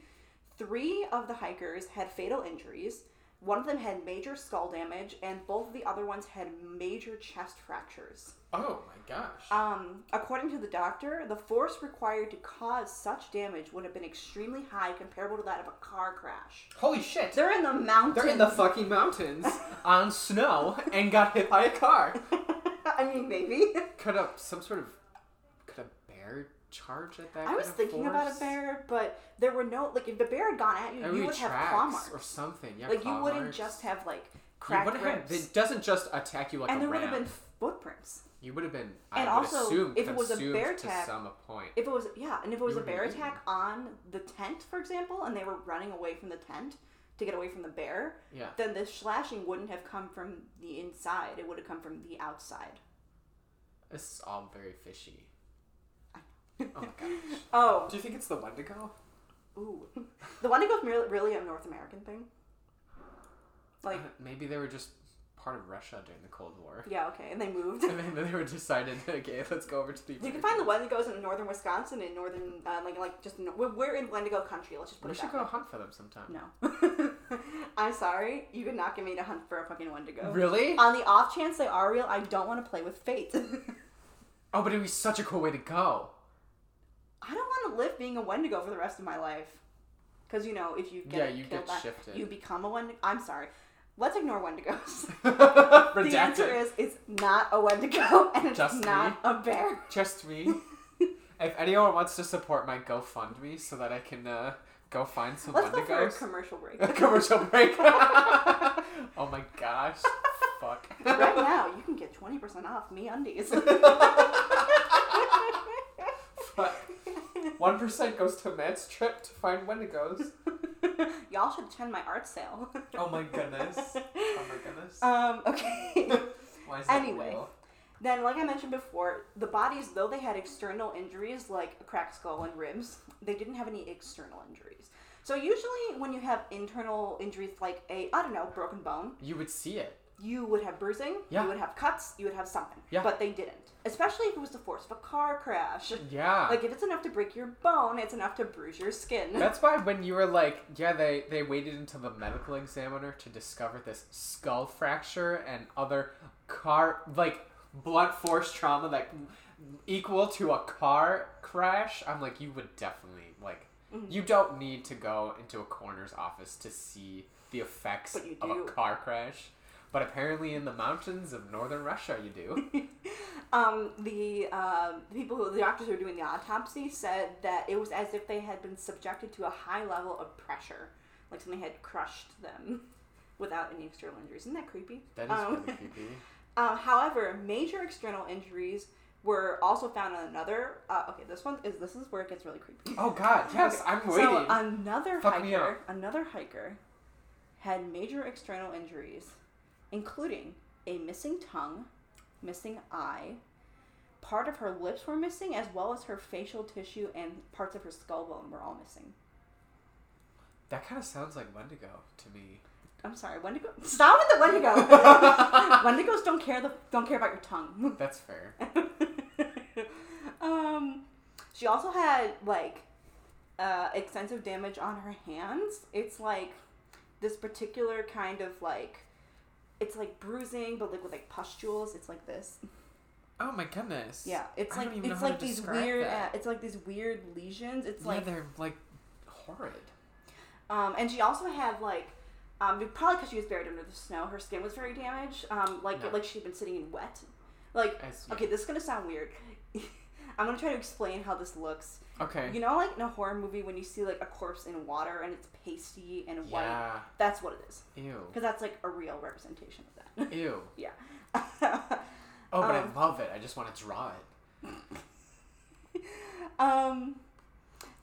Three of the hikers had fatal injuries. One of them had major skull damage, and both of the other ones had major chest fractures. Oh my gosh. Um, according to the doctor, the force required to cause such damage would have been extremely high, comparable to that of a car crash. Holy shit. They're in the mountains. They're in the fucking mountains on snow and got hit by a car. I mean, maybe. Could a some sort of bear charge at that? I was thinking about a bear, but there were no like if the bear had gone at you, you would have claw marks. or something. Yeah, like you wouldn't marks. just have like You cracked wouldn't have. It doesn't just attack you like and a there would have been footprints. You would have been. And I also, assume, if it was a bear to attack- some point. If it was yeah, and if it was You a bear attack on the tent, for example, and they were running away from the tent to get away from the bear, Yeah. then the slashing wouldn't have come from the inside; it would have come from the outside. This is all very fishy. Oh my gosh. Oh, Do you think it's the Wendigo? ooh, the Wendigo's really, really a North American thing. Like, Uh, maybe they were just part of Russia during the Cold War. yeah, okay, and they moved. And then they were decided, okay, let's go over to the. You can find the Wendigos in northern Wisconsin and northern, uh, like, like just no- we're, we're in Wendigo country. Let's just put We it should that go way. hunt for them sometime. No, I'm sorry. You could not get me to hunt for a fucking Wendigo. Really? On the off chance they are real, I don't want to play with fate. Oh, but it'd be such a cool way to go. I don't want to live being a Wendigo for the rest of my life. Because you know, if you get Yeah, you killed get by- shifted. you become a Wendigo. I'm sorry. Let's ignore Wendigos. The answer is it's not a Wendigo and it's Just not me? a bear. Just me. if anyone wants to support my GoFundMe so that I can uh, go find some Let's go for a commercial break. A commercial break. oh my gosh. Fuck. right now, you can get 20% off MeUndies. One percent goes to Matt's trip to find Wendigos. Y'all should attend my art sale. Oh my goodness. Oh my goodness. Um, okay. Why is that anyway. real? then, like I mentioned before, the bodies, though they had external injuries like a cracked skull and ribs, they didn't have any external injuries. So usually, when you have internal injuries like a, I don't know, broken bone, You would see it. You would have bruising, Yeah. you would have cuts, you would have something. Yeah. But they didn't. Especially if it was the force of a car crash. Yeah. Like, if it's enough to break your bone, it's enough to bruise your skin. That's why when you were like, yeah, they, they waited until the medical examiner to discover this skull fracture and other car, like, blunt force trauma that equal to a car crash. I'm like, you would definitely, like, Mhm. you don't need to go into a coroner's office to see the effects of a car crash. But apparently in the mountains of northern Russia, you do. um, the uh, people who the doctors who were doing the autopsy said that it was as if they had been subjected to a high level of pressure, like something had crushed them, without any external injuries. Isn't that creepy? That is Um, really creepy. Uh, however, major external injuries were also found on another. Uh, okay, this one is this is where it gets really creepy. Oh God, yes, I'm waiting. So another Fuck me hiker, up. another hiker, had major external injuries, including a missing tongue, missing eye, part of her lips were missing, as well as her facial tissue and parts of her skull bone were all missing. that kind of sounds like Wendigo to me. I'm sorry, Wendigo. Stop with the Wendigo. Wendigos don't care the don't care about your tongue. That's fair. um, she also had like uh, extensive damage on her hands. It's like this particular kind of like it's like bruising, but like with like pustules. It's like this. Oh my goodness. Yeah, it's I like don't even know it's like these weird. Uh, it's like these weird lesions. It's yeah, like they're like horrid. Um, and she also had like, um, probably because she was buried under the snow, her skin was very damaged. Um, like No. like she'd been sitting in wet. Like okay, this is gonna sound weird. I'm gonna try to explain how this looks. Okay. You know, like in a horror movie when you see like a corpse in water and it's pasty and white. yeah. That's what it is. Ew. Because that's like a real representation of that. Ew. yeah. Oh, but Um, I love it. I just want to draw it. Um,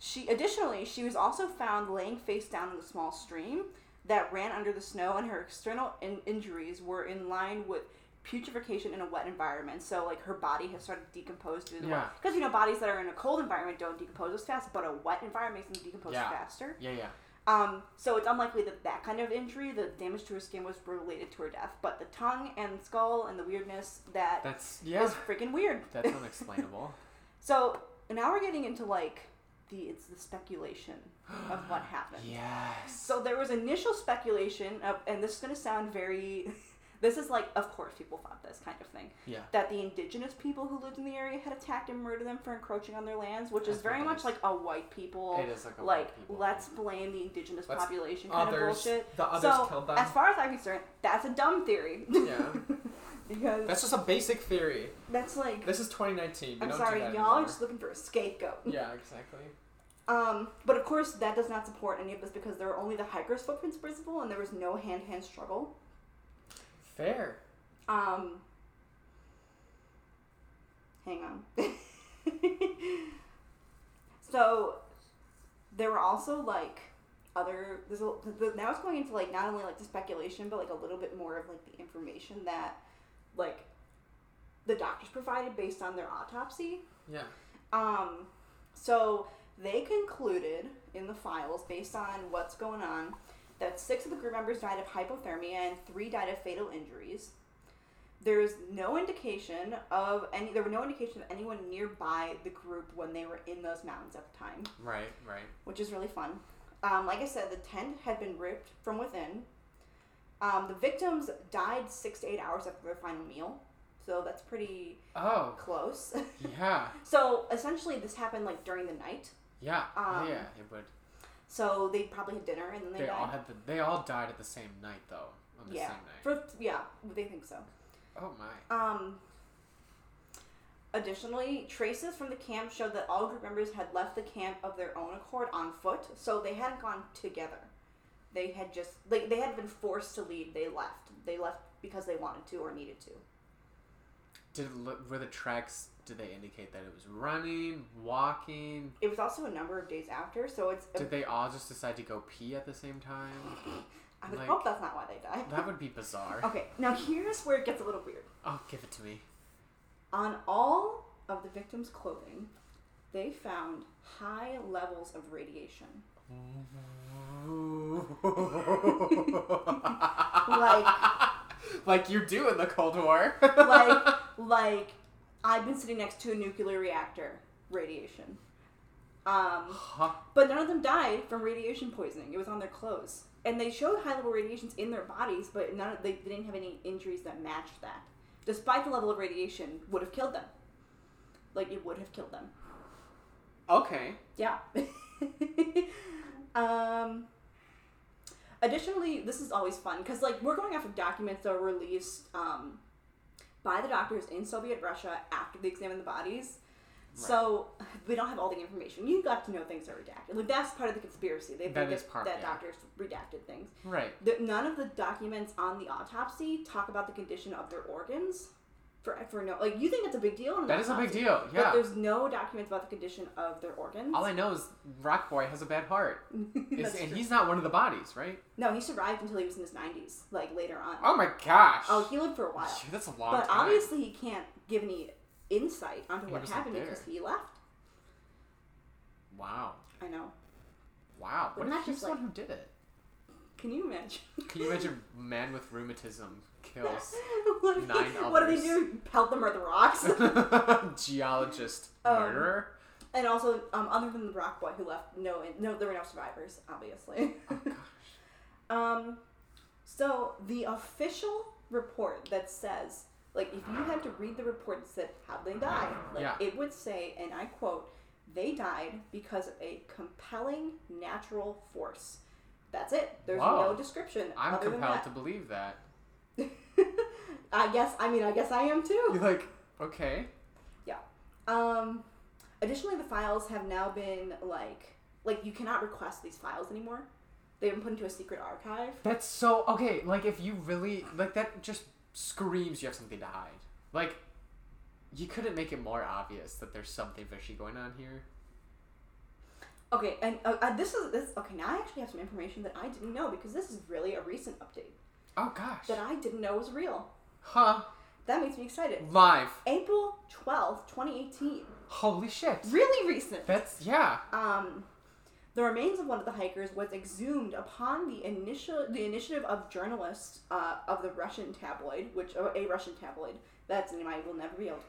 she additionally she was also found laying face down in a small stream that ran under the snow, and her external in- injuries were in line with putrefaction in a wet environment. So like her body has started to decompose due to the Yeah. because you know bodies that are in a cold environment don't decompose as fast, but a wet environment makes them decompose Yeah. faster. Yeah, yeah. Um, so it's unlikely that that kind of injury, the damage to her skin, was related to her death. But the tongue and skull and the weirdness that That's was yeah. freaking weird. That's unexplainable. So now we're getting into like the it's the speculation of what happened. yes. So there was initial speculation of, and this is gonna sound very, this is like of course people thought this kind of thing Yeah. that the indigenous people who lived in the area had attacked and murdered them for encroaching on their lands, which is That's what very much is. like a white people. It is like a like white people let's blame the indigenous Let's- population kind of bullshit. the others so killed them. as far as I'm concerned, that's a dumb theory. Yeah. because That's just a basic theory. that's like This is 2019. We I'm sorry, y'all are just looking for a scapegoat. Yeah, exactly. Um, but of course, that does not support any of this because there are only the hiker's footprints visible, and there was no hand-hand struggle. Fair. Um, hang on. so there were also like other. There's a, the, now it's going into like not only like the speculation, but like a little bit more of like the information that like the doctors provided based on their autopsy. Yeah. Um, so they concluded in the files, based on what's going on, that six of the group members died of hypothermia and three died of fatal injuries. There is no indication of any. There were no indication of anyone nearby the group when they were in those mountains at the time, Right. Right. which is really fun. Um, like I said, the tent had been ripped from within. Um, the victims died six to eight hours after their final meal, so that's pretty Oh. close. Yeah. so essentially, this happened like during the night. Yeah. Um, yeah. It would. So they probably had dinner and then they, They died. all had the. They all died at the same night though. On the yeah, same night. for yeah, they think so. oh my. Um. Additionally, traces from the camp showed that all group members had left the camp of their own accord on foot, so they hadn't gone together. They had just like they had been forced to leave. They left. They left because they wanted to or needed to. Did it were the tracks? Did they indicate that it was running, walking? It was also a number of days after, so it's. Did they all just decide to go pee at the same time? I would like- hope that's not why they died. That would be bizarre. Okay, now here's where it gets a little weird. Oh, give it to me. On all of the victims' clothing, they found high levels of radiation. Like, like you do in the Cold War. like, like, I've been sitting next to a nuclear reactor radiation. Um, Huh. but none of them died from radiation poisoning. It was on their clothes, and they showed high level radiations in their bodies, but none of, they didn't have any injuries that matched that. Despite the level of radiation, would have killed them. Like it would have killed them. Okay. Yeah. um. Additionally, this is always fun because like we're going off of documents that were released um, by the doctors in Soviet Russia after they examined the bodies. Right. So we don't have all the information. You got to know things are redacted. Like that's part of the conspiracy. They think That part- that yeah. doctors redacted things. Right. The, none of the documents on the autopsy talk about the condition of their organs. For no, like you think it's a big deal. That is a big deal. But Yeah. there's no documents about the condition of their organs. All I know is Rock Boy has a bad heart, Is- and he's not one of the bodies, right? no, he survived until he was in his 90s, like later on. Oh my gosh. Oh, he lived for a while. That's a long But time. obviously, he can't give any insight onto He what happened because he left. Wow. I know. Wow. But What if he's just the one like- who did it? Can you imagine? Can you imagine a man with rheumatism kills what, nine they, what do they do? Pelt them with rocks? geologist Um, murderer? and also, um, other than the rock boy who left, no, no, there were no survivors, obviously. Oh gosh. Um, so the official report that says, like, if you had to read the report that said how they died, like, Yeah. it would say, and I quote, they died because of a compelling natural force. That's it. There's Whoa. no description. I'm compelled to believe that. I guess. I mean, I guess I am too. You're like, okay. Yeah. Um, additionally, the files have now been like, like you cannot request these files anymore. They've been put into a secret archive. That's so okay. Like, if you really like that, just screams you have something to hide. Like, you couldn't make it more obvious that there's something fishy going on here. Okay, and uh, uh, this is this. Okay, now I actually have some information that I didn't know because this is really a recent update Oh gosh. that I didn't know was real. Huh? That makes me excited. Live. April twelfth, twenty eighteen. Holy shit. Really recent. That's yeah. Um, the remains of one of the hikers was exhumed upon the initial the initiative of journalists uh, of the Russian tabloid, which oh, a Russian tabloid. That's a name I will never be able to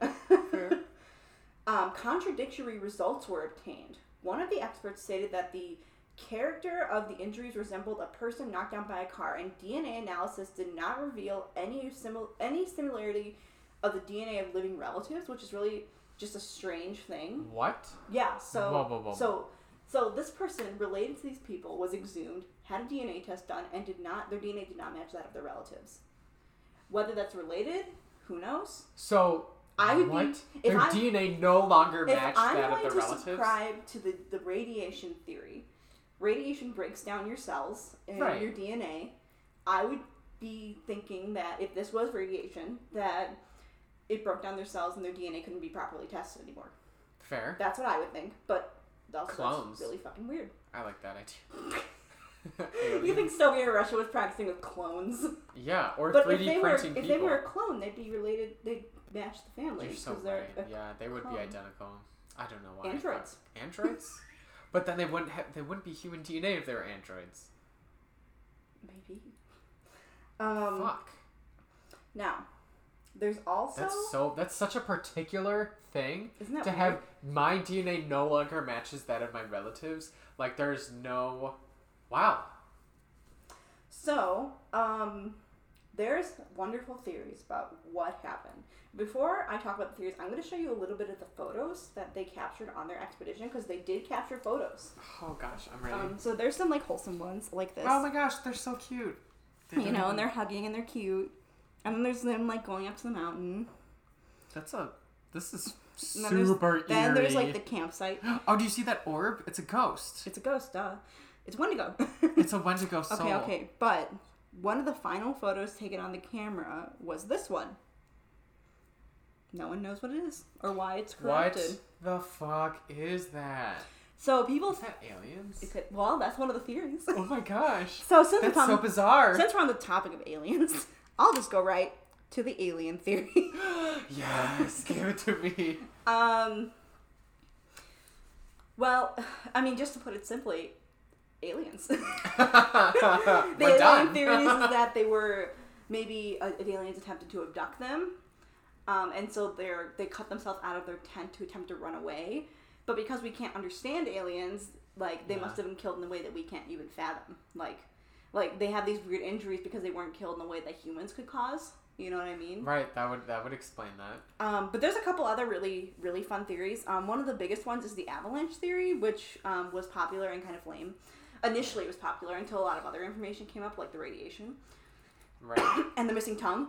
pronounce. um, contradictory results were obtained. One of the experts stated that the character of the injuries resembled a person knocked down by a car, and DNA analysis did not reveal any simil- any similarity of the DNA of living relatives, which is really just a strange thing. What? Yeah, so Whoa, whoa, whoa. so so this person related to these people was exhumed, had a DNA test done, and did not their DNA did not match that of their relatives. Whether that's related, who knows? So I would be- what? if Their I- DNA no longer matched that of If matched I'm going their to subscribe to the, the radiation theory, radiation breaks down your cells and Right. your DNA. I would be thinking that if this was radiation, that it broke down their cells and their DNA couldn't be properly tested anymore. Fair. That's what I would think, but also Clones. that's really fucking weird. I like that idea. You think Soviet Russia was practicing with clones? Yeah, or But 3D if they were printing if people. they were a clone, they'd be related. They'd match the family You're so because they're right. Yeah, they would be identical. I don't know why. Androids. Androids? But then they wouldn't have. They wouldn't be human DNA if they were androids. maybe. Um, Fuck. now, there's also That's so. That's such a particular thing isn't that to weird? have. My DNA no longer matches that of my relatives. Like there's no. Wow. So, um, there's wonderful theories about what happened. Before I talk about the theories, I'm going to show you a little bit of the photos that they captured on their expedition because they did capture photos. Oh gosh, I'm ready. Um, so there's some like wholesome ones like this. oh my gosh, they're so cute. They you know, even- and they're hugging and they're cute. And then there's them like going up to the mountain. That's a. This is then super eerie. Then there's like the campsite. Oh, do you see that orb? It's a ghost. It's a ghost, duh. It's Wendigo. It's a Wendigo soul. okay, okay. But one of the final photos taken on the camera was this one. No one knows what it is or why it's corrupted. What the fuck is that? So people Is that aliens? it could, well, that's one of the theories. Oh my gosh. so since, That's we're so bizarre. since we're on the topic of aliens, I'll just go right to the alien theory. yes, give it to me. Um. Well, I mean, just to put it simply, aliens. the We're alien done. theories is that they were maybe uh, aliens attempted to abduct them, um, and so they're they cut themselves out of their tent to attempt to run away. But because we can't understand aliens, like they Yeah. must have been killed in a way that we can't even fathom. Like, like they have these weird injuries because they weren't killed in a way that humans could cause. You know what I mean? right, that would that would explain that. Um, but there's a couple other really, really fun theories. Um, one of the biggest ones is the avalanche theory, which um, was popular and kind of lame. Initially, it was popular until a lot of other information came up, like the radiation Right. and the missing tongue.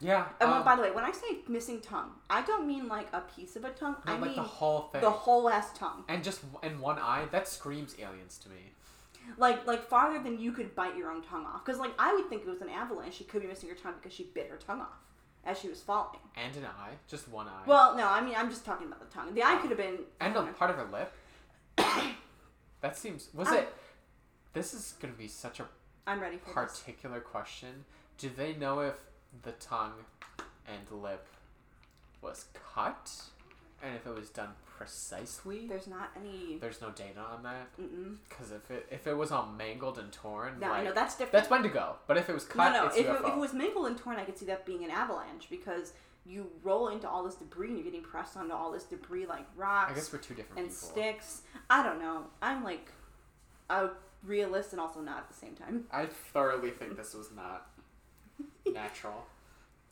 Yeah. And um, by the way, when I say missing tongue, I don't mean like a piece of a tongue. no, I like mean the whole thing. the whole ass tongue. and just in one eye, that screams aliens to me. Like like farther than you could bite your own tongue off. Because like I would think it was an avalanche. She could be missing her tongue because she bit her tongue off as she was falling. And an eye, just one eye. Well, no, I mean I'm just talking about the tongue. The eye could have been. And a part of her lip. that seems. Was I- it? This is gonna be such a I'm ready for this. particular question. Do they know if the tongue and lip was cut, and if it was done precisely? There's not any. There's no data on that. Because if it if it was all mangled and torn, No, like, no, that's different. that's Wendigo. But if it was cut, no, no. it's If it, UFO. if it was mangled and torn, I could see that being an avalanche because you roll into all this debris and you're getting pressed onto all this debris like rocks I guess we're two different and people. sticks. I don't know. I'm like a realist and also not at the same time. I thoroughly think this was not natural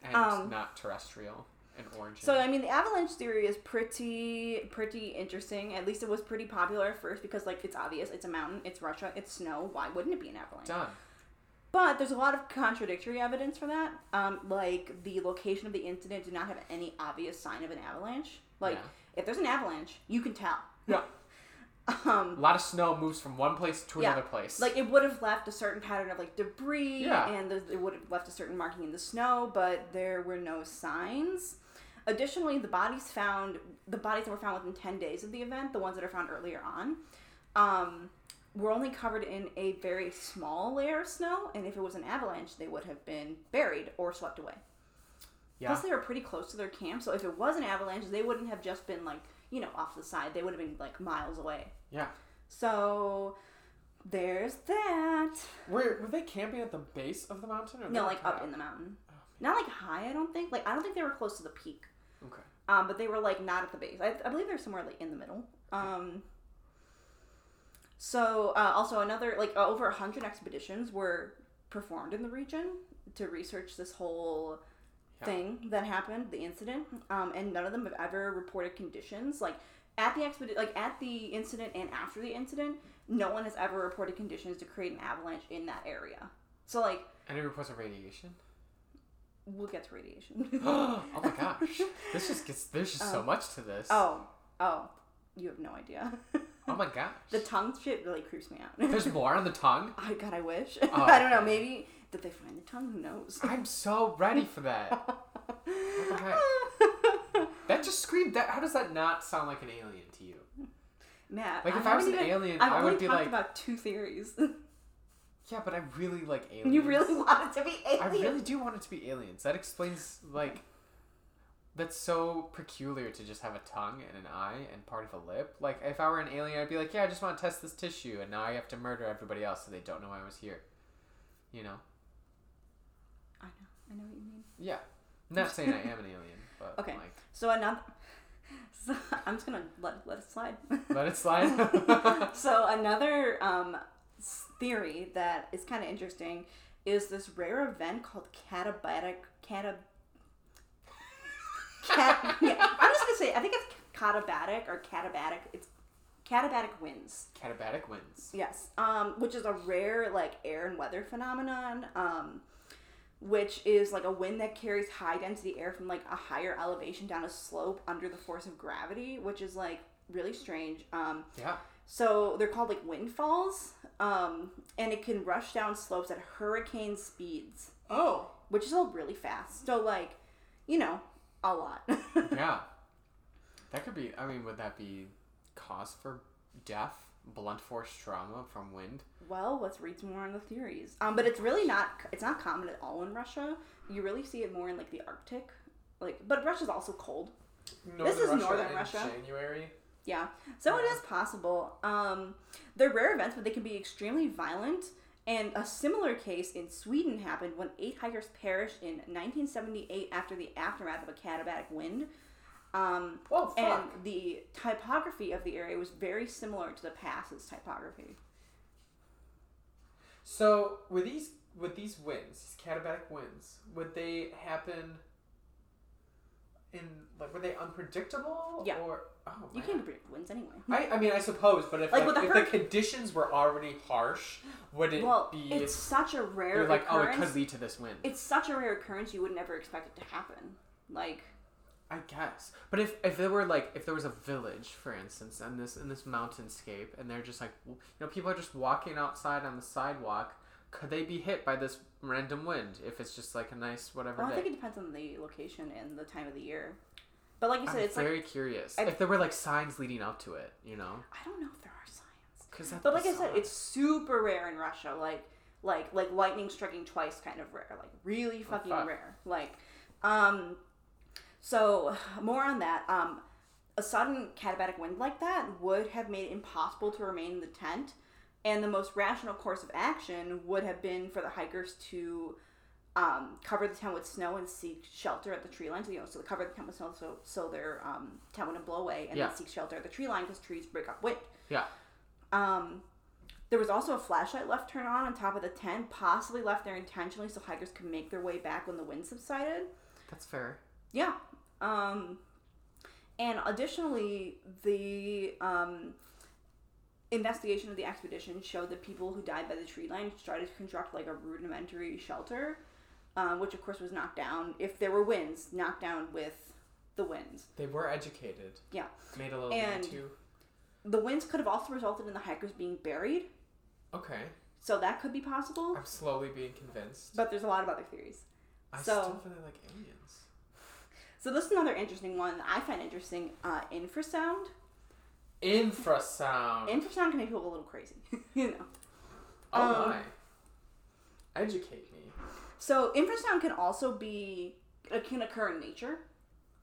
and Um, not terrestrial and orange. So I mean, the avalanche theory is pretty pretty interesting. At least it was pretty popular at first because like it's obvious, it's a mountain, it's Russia, it's snow. Why wouldn't it be an avalanche? done. But there's a lot of contradictory evidence for that. Um, like the location of the incident did not have any obvious sign of an avalanche. Like Yeah. if there's an avalanche, you can tell. Yeah. Um, A lot of snow moves from one place to Yeah. another place. like it would have left a certain pattern of like debris Yeah. and the, it would have left a certain marking in the snow but there were no signs additionally the bodies found the bodies that were found within 10 days of the event the ones that are found earlier on um, were only covered in a very small layer of snow and if it was an avalanche they would have been buried or swept away yeah. plus they were pretty close to their camp so if it was an avalanche they wouldn't have just been like you know off the side they would have been like miles away yeah. so there's that Were, were they camping at the base of the mountain? Or No, like up in the mountain. Not like high, I don't think. Like I don't think they were close to the peak. Okay. Um, but they were like not at the base. I, I believe they're somewhere like in the middle. Um. So uh, also another like over a hundred expeditions were performed in the region to research this whole Yeah. thing that happened, the incident. Um, and none of them have ever reported conditions like at the expedi- like at the incident and after the incident. No one has ever reported conditions to create an avalanche in that area. So like Any reports of radiation? we'll get to radiation. oh my gosh. This just gets. There's just so Um, much to this. Oh, oh, you have no idea. Oh my gosh. the tongue shit really creeps me out. There's more on the tongue. I God, I wish. Oh, I don't know. Maybe did they find the tongue? Who knows? I'm so ready for that. the heck? That just screamed. That how does that not sound like an alien to you? Matt, Like if I, was an even- alien, I've I would be like, about two theories. yeah, but I really like aliens. you really want it to be aliens. I really do want it to be aliens. That explains like that's so peculiar to just have a tongue and an eye and part of a lip. Like if I were an alien, I'd be like, yeah, I just want to test this tissue, and now I have to murder everybody else so they don't know I was here. You know? I know. What you mean. Yeah. I'm not saying I am an alien, but Okay. like So another. So I'm just gonna let let it slide. let it slide. so another um, theory that is kind of interesting is this rare event called katabatic cata. Cat, yeah, I'm just gonna say I think it's katabatic or katabatic. It's katabatic winds. Katabatic winds. Yes, um, which is a rare like air and weather phenomenon. Um, which is like a wind that carries high density air from like a higher elevation down a slope under the force of gravity, which is like really strange. Um, Yeah. so they're called like windfalls, um, and it can rush down slopes at hurricane speeds, Oh. which is all really fast. So like, you know, a lot. Yeah. That could be. I mean, would that be cause for death? Blunt force trauma from wind. well, let's read some more on the theories. Um, but it's really not. It's not common at all in Russia. You really see it more in like the Arctic, like. But Russia's also cold. Northern is northern in Russia. January. Yeah, so it is possible. Um, they're rare events, but they can be extremely violent. And a similar case in Sweden happened when eight hikers perished in 1978 after the aftermath of a katabatic wind. Um, fuck. and the typography of the area was very similar to the pass's typography. So were these with these winds, these katabatic winds, would they happen in like were they unpredictable? Yeah. Or oh You man. can't predict winds anyway. I, I mean I suppose, but if Like like, the if the conditions were already harsh, would it well, be? it's such a rare you're like, oh, it occurrence. could lead to this wind. it's such a rare occurrence you would never expect it to happen. Like, I guess. But if if there were like if there was a village, for instance, in this in this mountainscape, and they're just like you know people are just walking outside on the sidewalk, could they be hit by this random wind if it's just like a nice whatever well, I think it depends on the location and the time of the year. But like you said, I'm it's like very curious I- if there were like signs leading up to it, you know, I don't know if there are signs. because that's But like I said, it's super rare in Russia. Like like like lightning striking twice kind of rare. Like really fucking fuck. rare. Like um so more on that. Um a sudden katabatic wind like that would have made it impossible to remain in the tent. And the most rational course of action would have been for the hikers to um, cover the tent with snow and seek shelter at the tree line. So, you know, so they cover the tent with snow so, so their um, tent wouldn't blow away and Yeah. then seek shelter at the tree line because trees break up wind. yeah. Um, there was also a flashlight left turned on on top of the tent, possibly left there intentionally so hikers could make their way back when the wind subsided. That's fair. Yeah. Um, and additionally, the um, investigation of the expedition showed that people who died by the tree line started to construct like a rudimentary shelter, um, which of course was knocked down. If there were winds, knocked down with the winds. They were educated. Yeah. Made a little And- too. The winds could have also resulted in the hikers being buried, Okay. so that could be possible. I'm slowly being convinced. But there's a lot of other theories. I so- still really like aliens. So this is another interesting one that I find interesting. Uh, infrasound. Infrasound. Infrasound can make people a little crazy, you know. oh um, my. Educate me. So infrasound can also be it can occur in nature.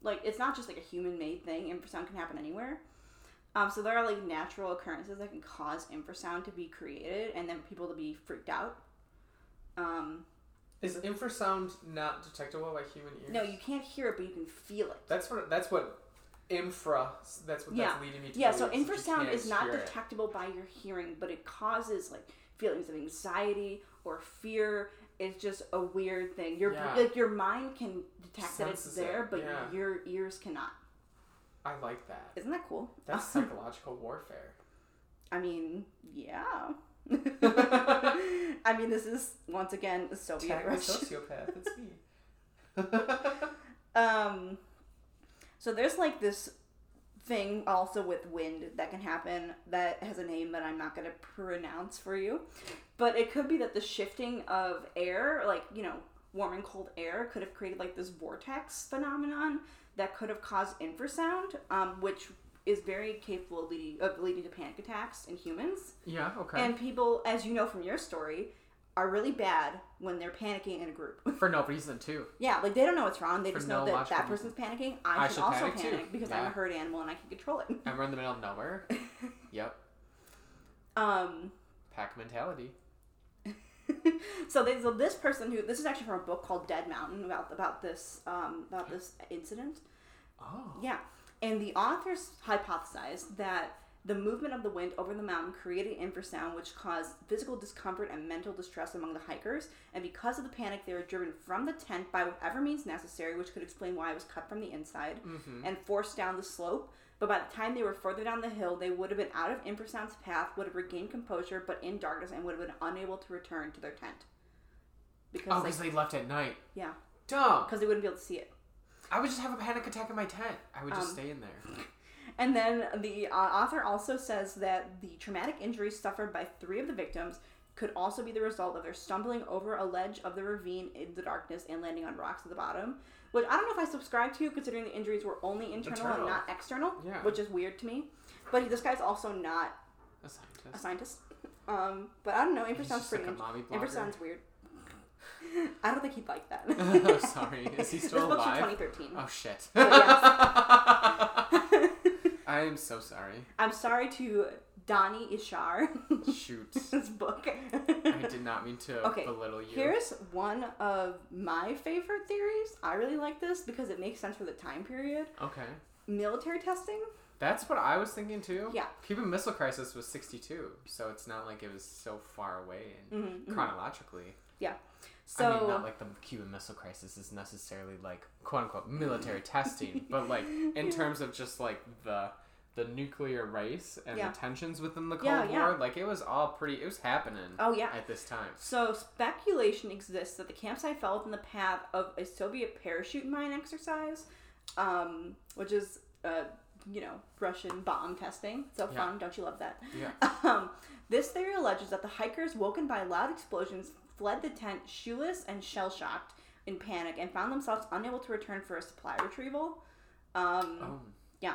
Like it's not just like a human made thing. Infrasound can happen anywhere. Um, so there are like natural occurrences that can cause infrasound to be created and then people to be freaked out. Um, Is infrasound not detectable by human ears? no, you can't hear it, but you can feel it. That's what. That's what. Infra. That's what Yeah. that's leading me to. Yeah, so believe, is you infrasound is not hear it. detectable by your hearing, but it causes like feelings of anxiety or fear. It's just a weird thing. Your Yeah. like your mind can detect that it's Senses it, there, but yeah. your ears cannot. I like that. Isn't that cool? That's psychological warfare. I mean, yeah. I mean, this is once again a Soviet the Russia. sociopath. It's me. Um, so there's like this thing also with wind that can happen that has a name that I'm not going to pronounce for you, but it could be that the shifting of air, like you know, warm and cold air, could have created like this vortex phenomenon that could have caused infrasound, um, which is very capable of leading, of leading to panic attacks in humans. Yeah. Okay. And people, as you know from your story, are really bad when they're panicking in a group. For no reason too. Yeah, like they don't know what's wrong. They For just know no that that person's panicking. I, I should, should also panic panic, because I'm a herd animal and I can control it. And we're in the middle of nowhere. yep. Um, Pack mentality. so, they, so this person who this is actually from a book called Dead Mountain about about this um, about this incident. Oh. Yeah, and the authors hypothesized that the movement of the wind over the mountain created infrasound, which caused physical discomfort and mental distress among the hikers. And because of the panic, they were driven from the tent by whatever means necessary, which could explain why it was cut from the inside, Mm-hmm. and forced down the slope. But by the time they were further down the hill, they would have been out of infrasound's path, would have regained composure, but in darkness, and would have been unable to return to their tent. Because, Oh, like, they left at night. yeah, Dumb. because they wouldn't be able to see it. I would just have a panic attack in my tent. I would just Um, stay in there. And then the uh, author also says that the traumatic injuries suffered by three of the victims could also be the result of their stumbling over a ledge of the ravine in the darkness and landing on rocks at the bottom. Which I don't know if I subscribe to, considering the injuries were only internal, Internal. and not external, Yeah. which is weird to me. But this guy's also not A scientist. a scientist. Um, but I don't know. He's sounds pretty. like a mommy blogger. Infrasound's weird. I don't think he'd like that. oh, sorry. Is he this still book's from alive? 2013. Oh shit. But I am so sorry. I'm sorry to Donnie Eichar. Shoot. this book. I did not mean to Okay, belittle you. Here's one of my favorite theories. I really like this because it makes sense for the time period. Okay. Military testing. That's what I was thinking too. Yeah. Cuban Missile Crisis was 62, so it's not like it was so far away in Mhm, mhm. Chronologically. So I mean, not like the Cuban Missile Crisis is necessarily like quote unquote military testing, but like in terms of just like the the nuclear race and Yeah. the tensions within the Cold Yeah, War. yeah. Like it was all pretty. It was happening Oh yeah. at this time. So speculation exists that the campsite fell within the path of a Soviet parachute mine exercise, um, which is uh, you know Russian bomb testing. So Yeah. fun, don't you love that? Yeah. Um, this theory alleges that the hikers, woken by loud explosions, fled the tent shoeless and shell shocked in panic and found themselves unable to return for a supply retrieval. Um, Oh.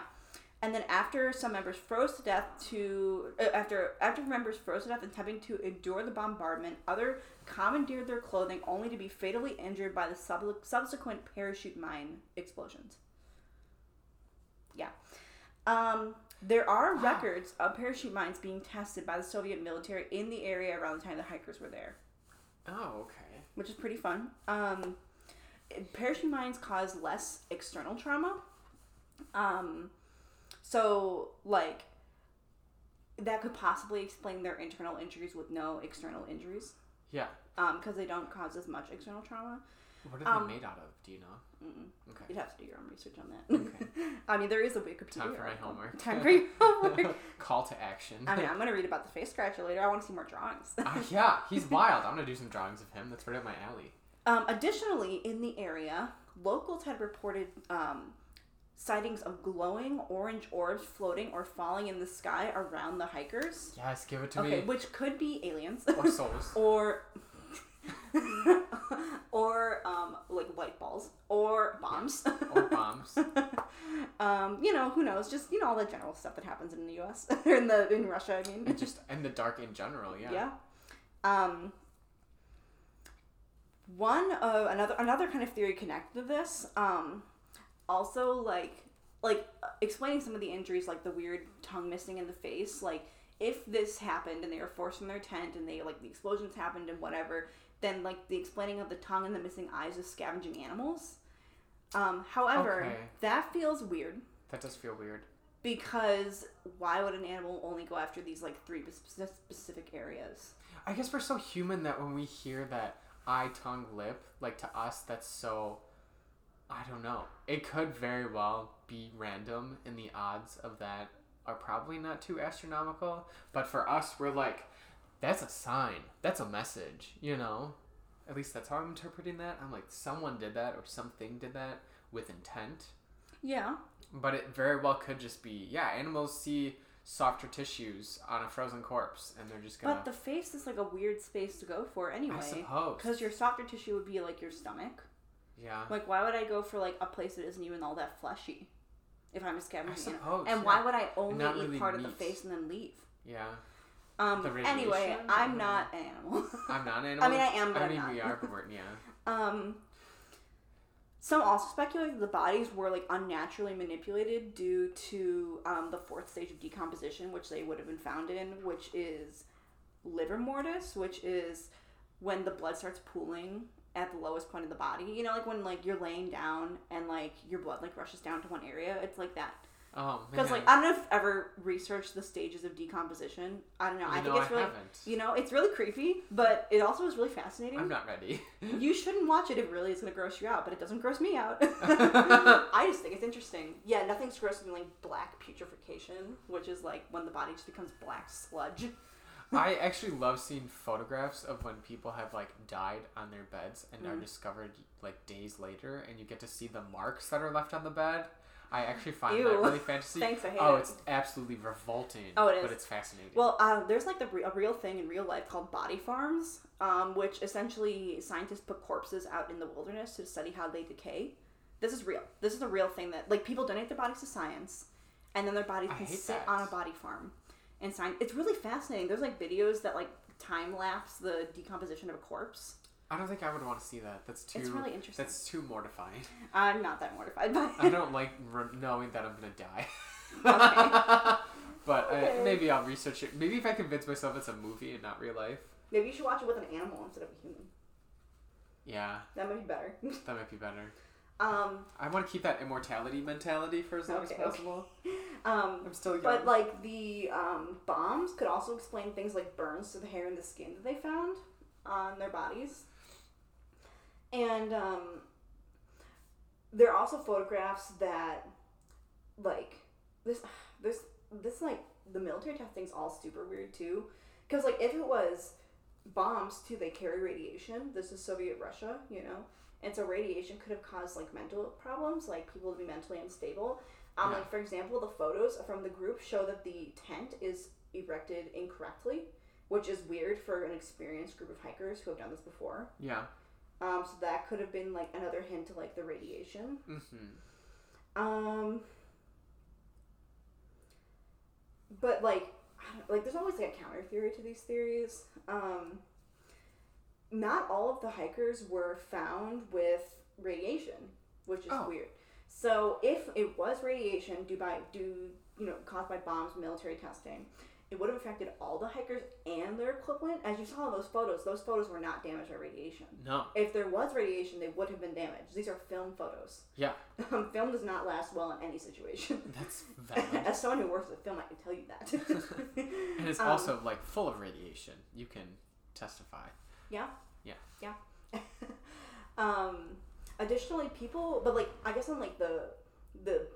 and then after some members froze to death to uh, after after members froze to death attempting to endure the bombardment, other commandeered their clothing only to be fatally injured by the sub- subsequent parachute mine explosions. Yeah. Um, there are Wow. records of parachute mines being tested by the Soviet military in the area around the time the hikers were there, Oh, okay. which is pretty fun. Um, parachute mines cause less external trauma. Um, so, like, that could possibly explain their internal injuries with no external injuries. Yeah. Um, because they don't cause as much external trauma. What are they Um, made out of? Do you know? Mm-mm. Okay. You'd have to do your own research on that. Okay. I mean, there is a Wikipedia. Time for my homework. Time for your homework. Call to action. I mean, I'm gonna read about the face scratcher later. I want to see more drawings. Uh, yeah, he's wild. I'm gonna do some drawings of him. That's right up my alley. Um, additionally, in the area, locals had reported um, sightings of glowing orange orbs floating or falling in the sky around the hikers. Yes, give it to Okay, me. which could be aliens Or souls. or or um, like light balls or bombs. or bombs. um, you know, who knows? Just you know all the general stuff that happens in the U.S. or in the in Russia. I mean, And just in the dark in general. Yeah. yeah. Um, one of another another kind of theory connected to this. Um, also like like uh, explaining some of the injuries, like the weird tongue missing in the face. Like if this happened and they were forced from their tent and they like the explosions happened and whatever, then like the explaining of the tongue and the missing eyes of scavenging animals. Um, however, Okay. that feels weird That does feel weird. because why would an animal only go after these like three specific areas? I guess we're so human that when we hear that eye, tongue, lip, like to us, that's so. I don't know. It could very well be random, and the odds of that are probably not too astronomical. But for us, we're like, that's a sign. That's a message, you know? At least that's how I'm interpreting that. I'm like, someone did that or something did that with intent. Yeah. But it very well could just be, yeah, animals see softer tissues on a frozen corpse, and they're just gonna. But the face is like a weird space to go for anyway. I anyway. suppose. Because your softer tissue would be like your stomach. Yeah. Like, why would I go for like a place that isn't even all that fleshy? If I'm a scavenging animal? suppose, And yeah. why would I only not eat really part of the face and then leave? Yeah. Um. Anyway. I'm not an animal. I'm not an animal. I mean, I am, but I I'm mean, not. we are, but we're, yeah. Um, some also speculate that the bodies were like unnaturally manipulated due to um, the fourth stage of decomposition, which they would have been found in, which is livor mortis, which is when the blood starts pooling at the lowest point of the body. You know, like when like you're laying down and like your blood like rushes down to one area. It's like that. Oh, Because like I don't know if you've ever researched the stages of decomposition. I don't know. I think it's I really haven't. you know it's really creepy, but it also is really fascinating. I'm not ready. You shouldn't watch it It really is gonna gross you out, but it doesn't gross me out. I just think it's interesting. Yeah, nothing's grosser than like black putrefaction, which is like when the body just becomes black sludge. I actually love seeing photographs of when people have like died on their beds and are Mm. discovered like days later, and you get to see the marks that are left on the bed. I actually find Ew. that really fantasy. Thanks, I hate oh, it. it's absolutely revolting. Oh, it But it's fascinating. Well, uh, there's like the re- a real thing in real life called body farms, um, which essentially scientists put corpses out in the wilderness to study how they decay. This is real. This is a real thing that like people donate their bodies to science, and then their bodies I can sit that. on a body farm, and science. It's really fascinating. There's like videos that like time lapse the decomposition of a corpse. I don't think I would want to see that. That's too. It's really interesting. That's too mortifying. I'm not that mortified by it. I don't like re- knowing that I'm gonna die. Okay. but Okay. uh, maybe I'll research it. Maybe if I convince myself it's a movie and not real life. Maybe you should watch it with an animal instead of a human. Yeah, That might be better. that might be better. um, I want to keep that immortality mentality for as long Okay, as okay. possible. um, I'm still young. But like the um, bombs could also explain things like burns to the hair and the skin that they found on their bodies. And um, there are also photographs that, like, this this, this like the military testing's all super weird too, because like if it was bombs too, they carry radiation. This is Soviet Russia, you know, and so radiation could have caused like mental problems, like people to be mentally unstable. Um, Yeah. like for example, the photos from the group show that the tent is erected incorrectly, which is weird for an experienced group of hikers who have done this before. Yeah. Um, so that could have been like another hint to like the radiation. Mm-hmm. Um, but like, like there's always like a counter theory to these theories. Um, not all of the hikers were found with radiation, which is Oh. weird. So if it was radiation due by due you know caused by bombs, military testing, it would have affected all the hikers and their equipment. As you saw in those photos, those photos were not damaged by radiation. No. If there was radiation, they would have been damaged. These are film photos. Yeah. Um, film does not last well in any situation. That's valid. As someone who works with film, I can tell you that. and it's Um, also like full of radiation. You can testify. Yeah. Yeah. Yeah. um, additionally, people, but like I guess on like the the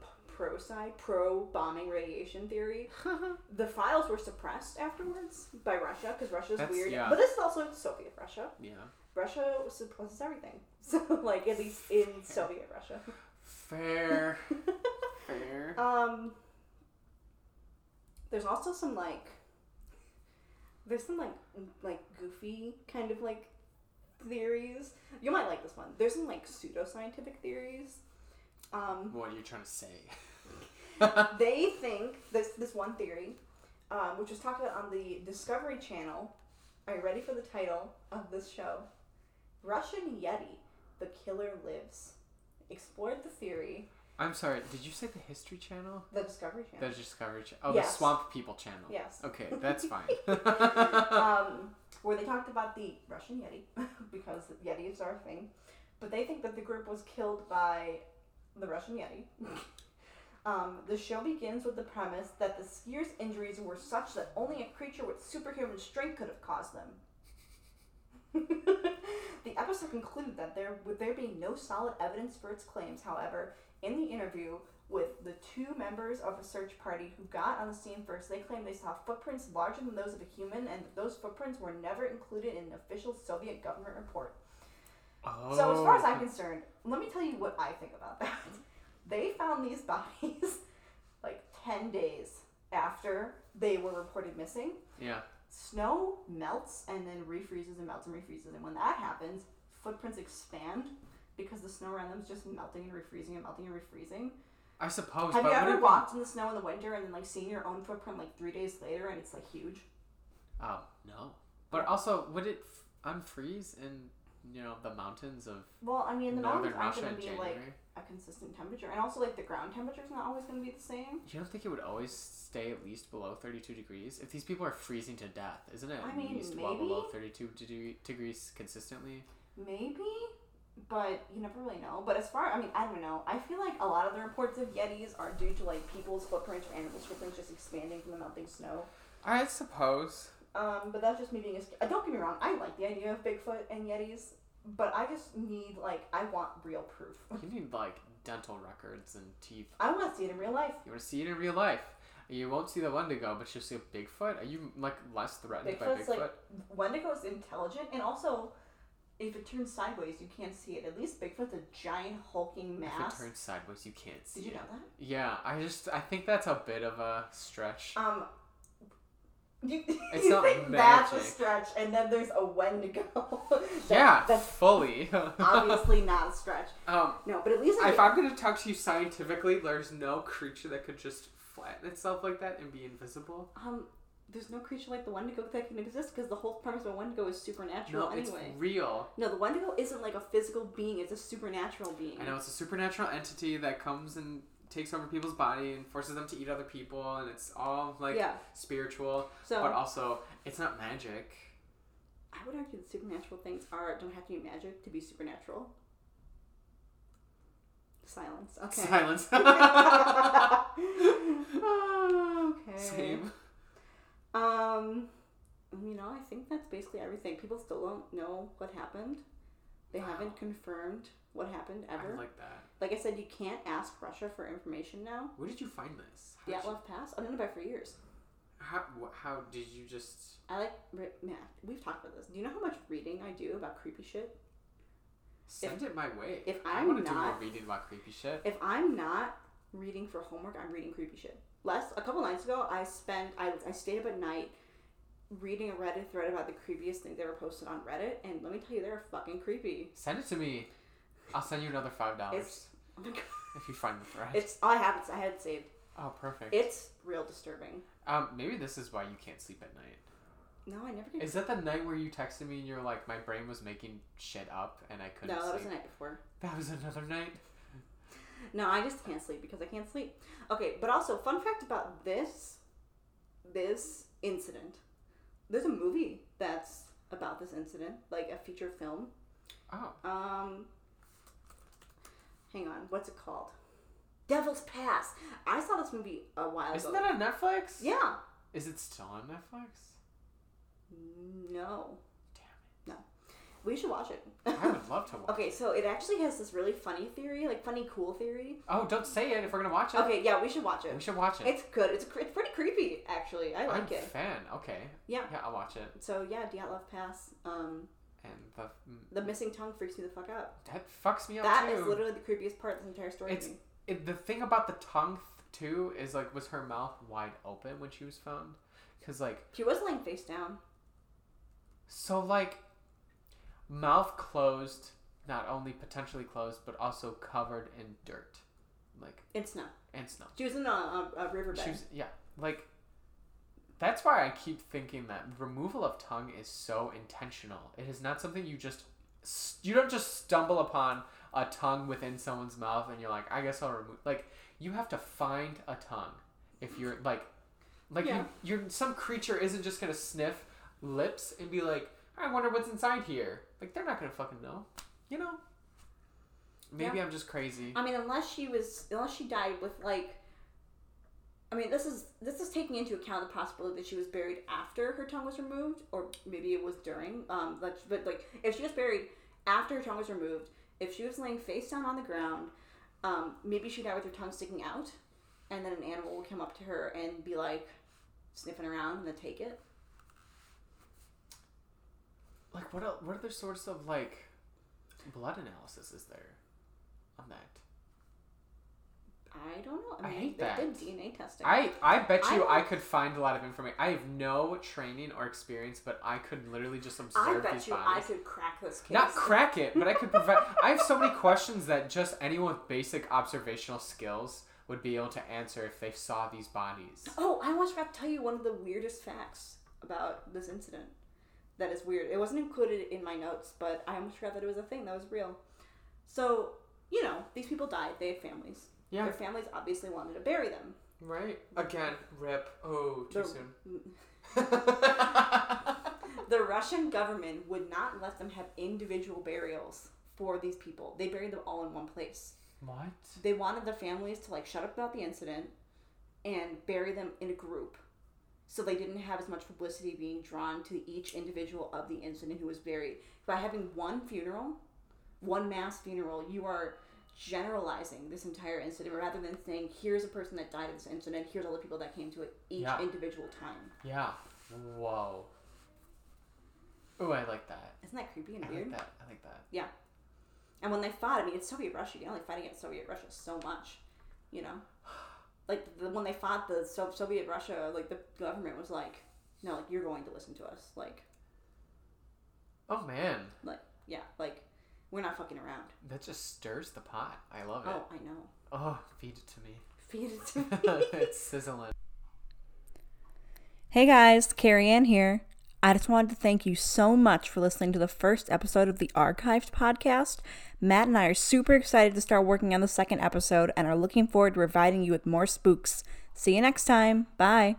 pro side, pro bombing radiation theory, the files were suppressed afterwards by Russia because Russia's That's- weird. yeah. But this is also Soviet Russia. yeah. Russia suppresses everything. So like at least in Soviet Russia. Fair. Fair. Um, there's also some like, there's some like like goofy kind of like theories. You might like this one. There's some like pseudoscientific theories. Um, What are you trying to say? they think this this one theory, um, which was talked about on the Discovery Channel. Are you ready for the title of this show? Russian Yeti, the killer lives. Explored the theory. I'm sorry. Did you say the History Channel? The Discovery Channel. The Discovery Channel. Oh, the Swamp People Channel. Yes. Okay, that's fine. um, where they talked about the Russian Yeti because Yetis are a thing, but they think that the group was killed by the Russian Yeti. Um, the show begins with the premise that the skiers' injuries were such that only a creature with superhuman strength could have caused them. the episode concluded that there would there be no solid evidence for its claims. However, in the interview with the two members of a search party who got on the scene first, they claimed they saw footprints larger than those of a human, and that those footprints were never included in an official Soviet government report. oh. So, as far as I'm concerned, let me tell you what I think about that. They found these bodies like 10 days after they were reported missing. Yeah. Snow melts and then refreezes and melts and refreezes, and when that happens, footprints expand because the snow around them is just melting and refreezing and melting and refreezing. I suppose. Have but you ever walked in the snow in the winter and then like seen your own footprint like three days later and it's like huge? Oh no. But also, would it f- unfreeze in you know the mountains of Well, I mean, the northern mountains aren't Russia going in to be January? like a consistent temperature, and also like the ground temperature is not always going to be the same. You don't think it would always stay at least below 32 degrees? If these people are freezing to death, isn't it I at mean, least well below maybe. 32 degree- degrees consistently? Maybe, but you never really know. But as far, I mean, I don't know. I feel like a lot of the reports of Yetis are due to like people's footprints or animals' footprints just expanding from the melting snow. I suppose. Um, but that's just me being a. uh, Don't get me wrong. I like the idea of Bigfoot and Yetis, but I just need like I want real proof. You need like dental records and teeth. I want to see it in real life. You want to see it in real life. You won't see the Wendigo, but you'll see a Bigfoot. Are you like less threatened by Bigfoot's Bigfoot? like Wendigo's intelligent, and also if it turns sideways, you can't see it. At least Bigfoot's a giant hulking mass. if it turns sideways, you can't see Did you it. know that? Yeah, I just I think that's a bit of a stretch. Um, you, It's you not think that's a stretch, and then there's a Wendigo. That- yeah, that's fully. obviously not a stretch. um, No, but at least I if I'm gonna talk to you scientifically, there's no creature that could just flatten itself like that and be invisible. um, there's no creature like the Wendigo that can exist because the whole premise of a Wendigo is supernatural No, it's anyway. real. No, the Wendigo isn't like a physical being; it's a supernatural being. I know it's a supernatural entity that comes and takes over people's body and forces them to eat other people, and it's all like yeah. spiritual, So but also it's not magic. I would argue that supernatural things are don't have to be magic to be supernatural. Silence. Okay. Silence. okay. Same. Um, you know, I think that's basically everything. People still don't know what happened. They haven't confirmed what happened ever. I like that. Like I said, you can't ask Russia for information now. Where did you find this? How The did you- Pass. I've known about it for years. How, wh- how did you just. I like man. We've talked about this. Do you know how much reading I do about creepy shit? Send it my way. if I I'm want to do more not- reading about creepy shit. If I'm not reading for homework, I'm reading creepy shit. Last a couple nights ago, I spent I, I stayed up at night reading a Reddit thread about the creepiest things ever posted on Reddit, and let me tell you, they're fucking creepy. Send it to me. I'll send you another five dollars oh if you find the thread. it's I have it. I had it saved. oh, perfect. It's real disturbing. um, maybe this is why you can't sleep at night. No, I never get. Is that the night where you texted me and you're like, my brain was making shit up and I couldn't No, that was sleep? the night before. That was another night. No, I just can't sleep because I can't sleep. Okay, but also fun fact about this this incident. There's a movie that's about this incident, like a feature film. Oh, Um Hang on, what's it called? Devil's Pass. I saw this movie a while ago. isn't that on Netflix? yeah. Is it still on Netflix? No. Damn it. No. We should watch it. I would love to watch. It. Okay, so it actually has this really funny theory, like funny cool theory. Oh, don't say it if we're gonna watch it. Okay, yeah, we should watch it. We should watch it. It's good. It's, it's pretty creepy, actually. I like I'm a it. fan. Okay. Yeah. Yeah, I'll watch it. So yeah, Dyatlov Pass. Um, And the the missing tongue freaks me the fuck out. that fucks me up That too. is literally the creepiest part of this entire story. It's- it, the thing about the tongue th- too is like was her mouth wide open when she was found because like She was laying face down. so like mouth closed not only potentially closed but also covered in dirt like in snow. and snow She was in a, a, a riverbed. she was yeah like that's why i keep thinking that removal of tongue is so intentional. It is not something you just you don't just stumble upon a tongue within someone's mouth and you're like i guess i'll remove like you have to find a tongue. If you're like like Yeah. you you're some creature isn't just gonna sniff lips and be like i wonder what's inside here. Like they're not gonna fucking know you know? Maybe i'm just crazy. I mean, unless she was, unless she died with like. I mean, this is this is taking into account the possibility that she was buried after her tongue was removed, or maybe it was during. Um, but, but like, if she was buried after her tongue was removed, if she was laying face down on the ground, um, maybe she died with her tongue sticking out, and then an animal would come up to her and be like sniffing around and then take it. Like what? el what other sorts of like blood analysis is there on that? I don't know. I, I mean, hate they that. did DNA testing. I I bet you I I, could find a lot of information. I have no training or experience, but I could literally just observe I bet these you I could crack this case. Not crack it, but I could provide. I have so many questions that just anyone with basic observational skills would be able to answer if they saw these bodies. Oh, I almost forgot to tell you one of the weirdest facts about this incident. That is weird. It wasn't included in my notes, but I almost forgot that it was a thing that was real. So, you know, these people died. They had families. Yeah. Their families obviously wanted to bury them. Right? Again, rip. Oh, too The- soon. The Russian government would not let them have individual burials for these people. They buried them all in one place. what? They wanted the families to like shut up about the incident and bury them in a group. So they didn't have as much publicity being drawn to each individual of the incident who was buried. By having one funeral, one mass funeral, you are generalizing this entire incident rather than saying, here's a person that died of this incident, here's all the people that came to it each Yeah. individual time. Yeah. Whoa. Oh, I like that. Isn't that creepy and I weird? like that. I like that. Yeah and when they fought, I mean, it's Soviet Russia. You only fight against Soviet Russia so much, you know. Like the, when they fought the so- Soviet Russia, like the government was like, "No, like you're going to listen to us." Like, Oh man, like yeah, like we're not fucking around. that just stirs the pot. I love it. Oh, I know. Oh, feed it to me. Feed it to me. it's sizzling. Hey guys, Carrie Ann here. I just wanted to thank you so much for listening to the first episode of the Archived podcast. Matt and I are super excited to start working on the second episode and are looking forward to providing you with more spooks. See you next time. Bye.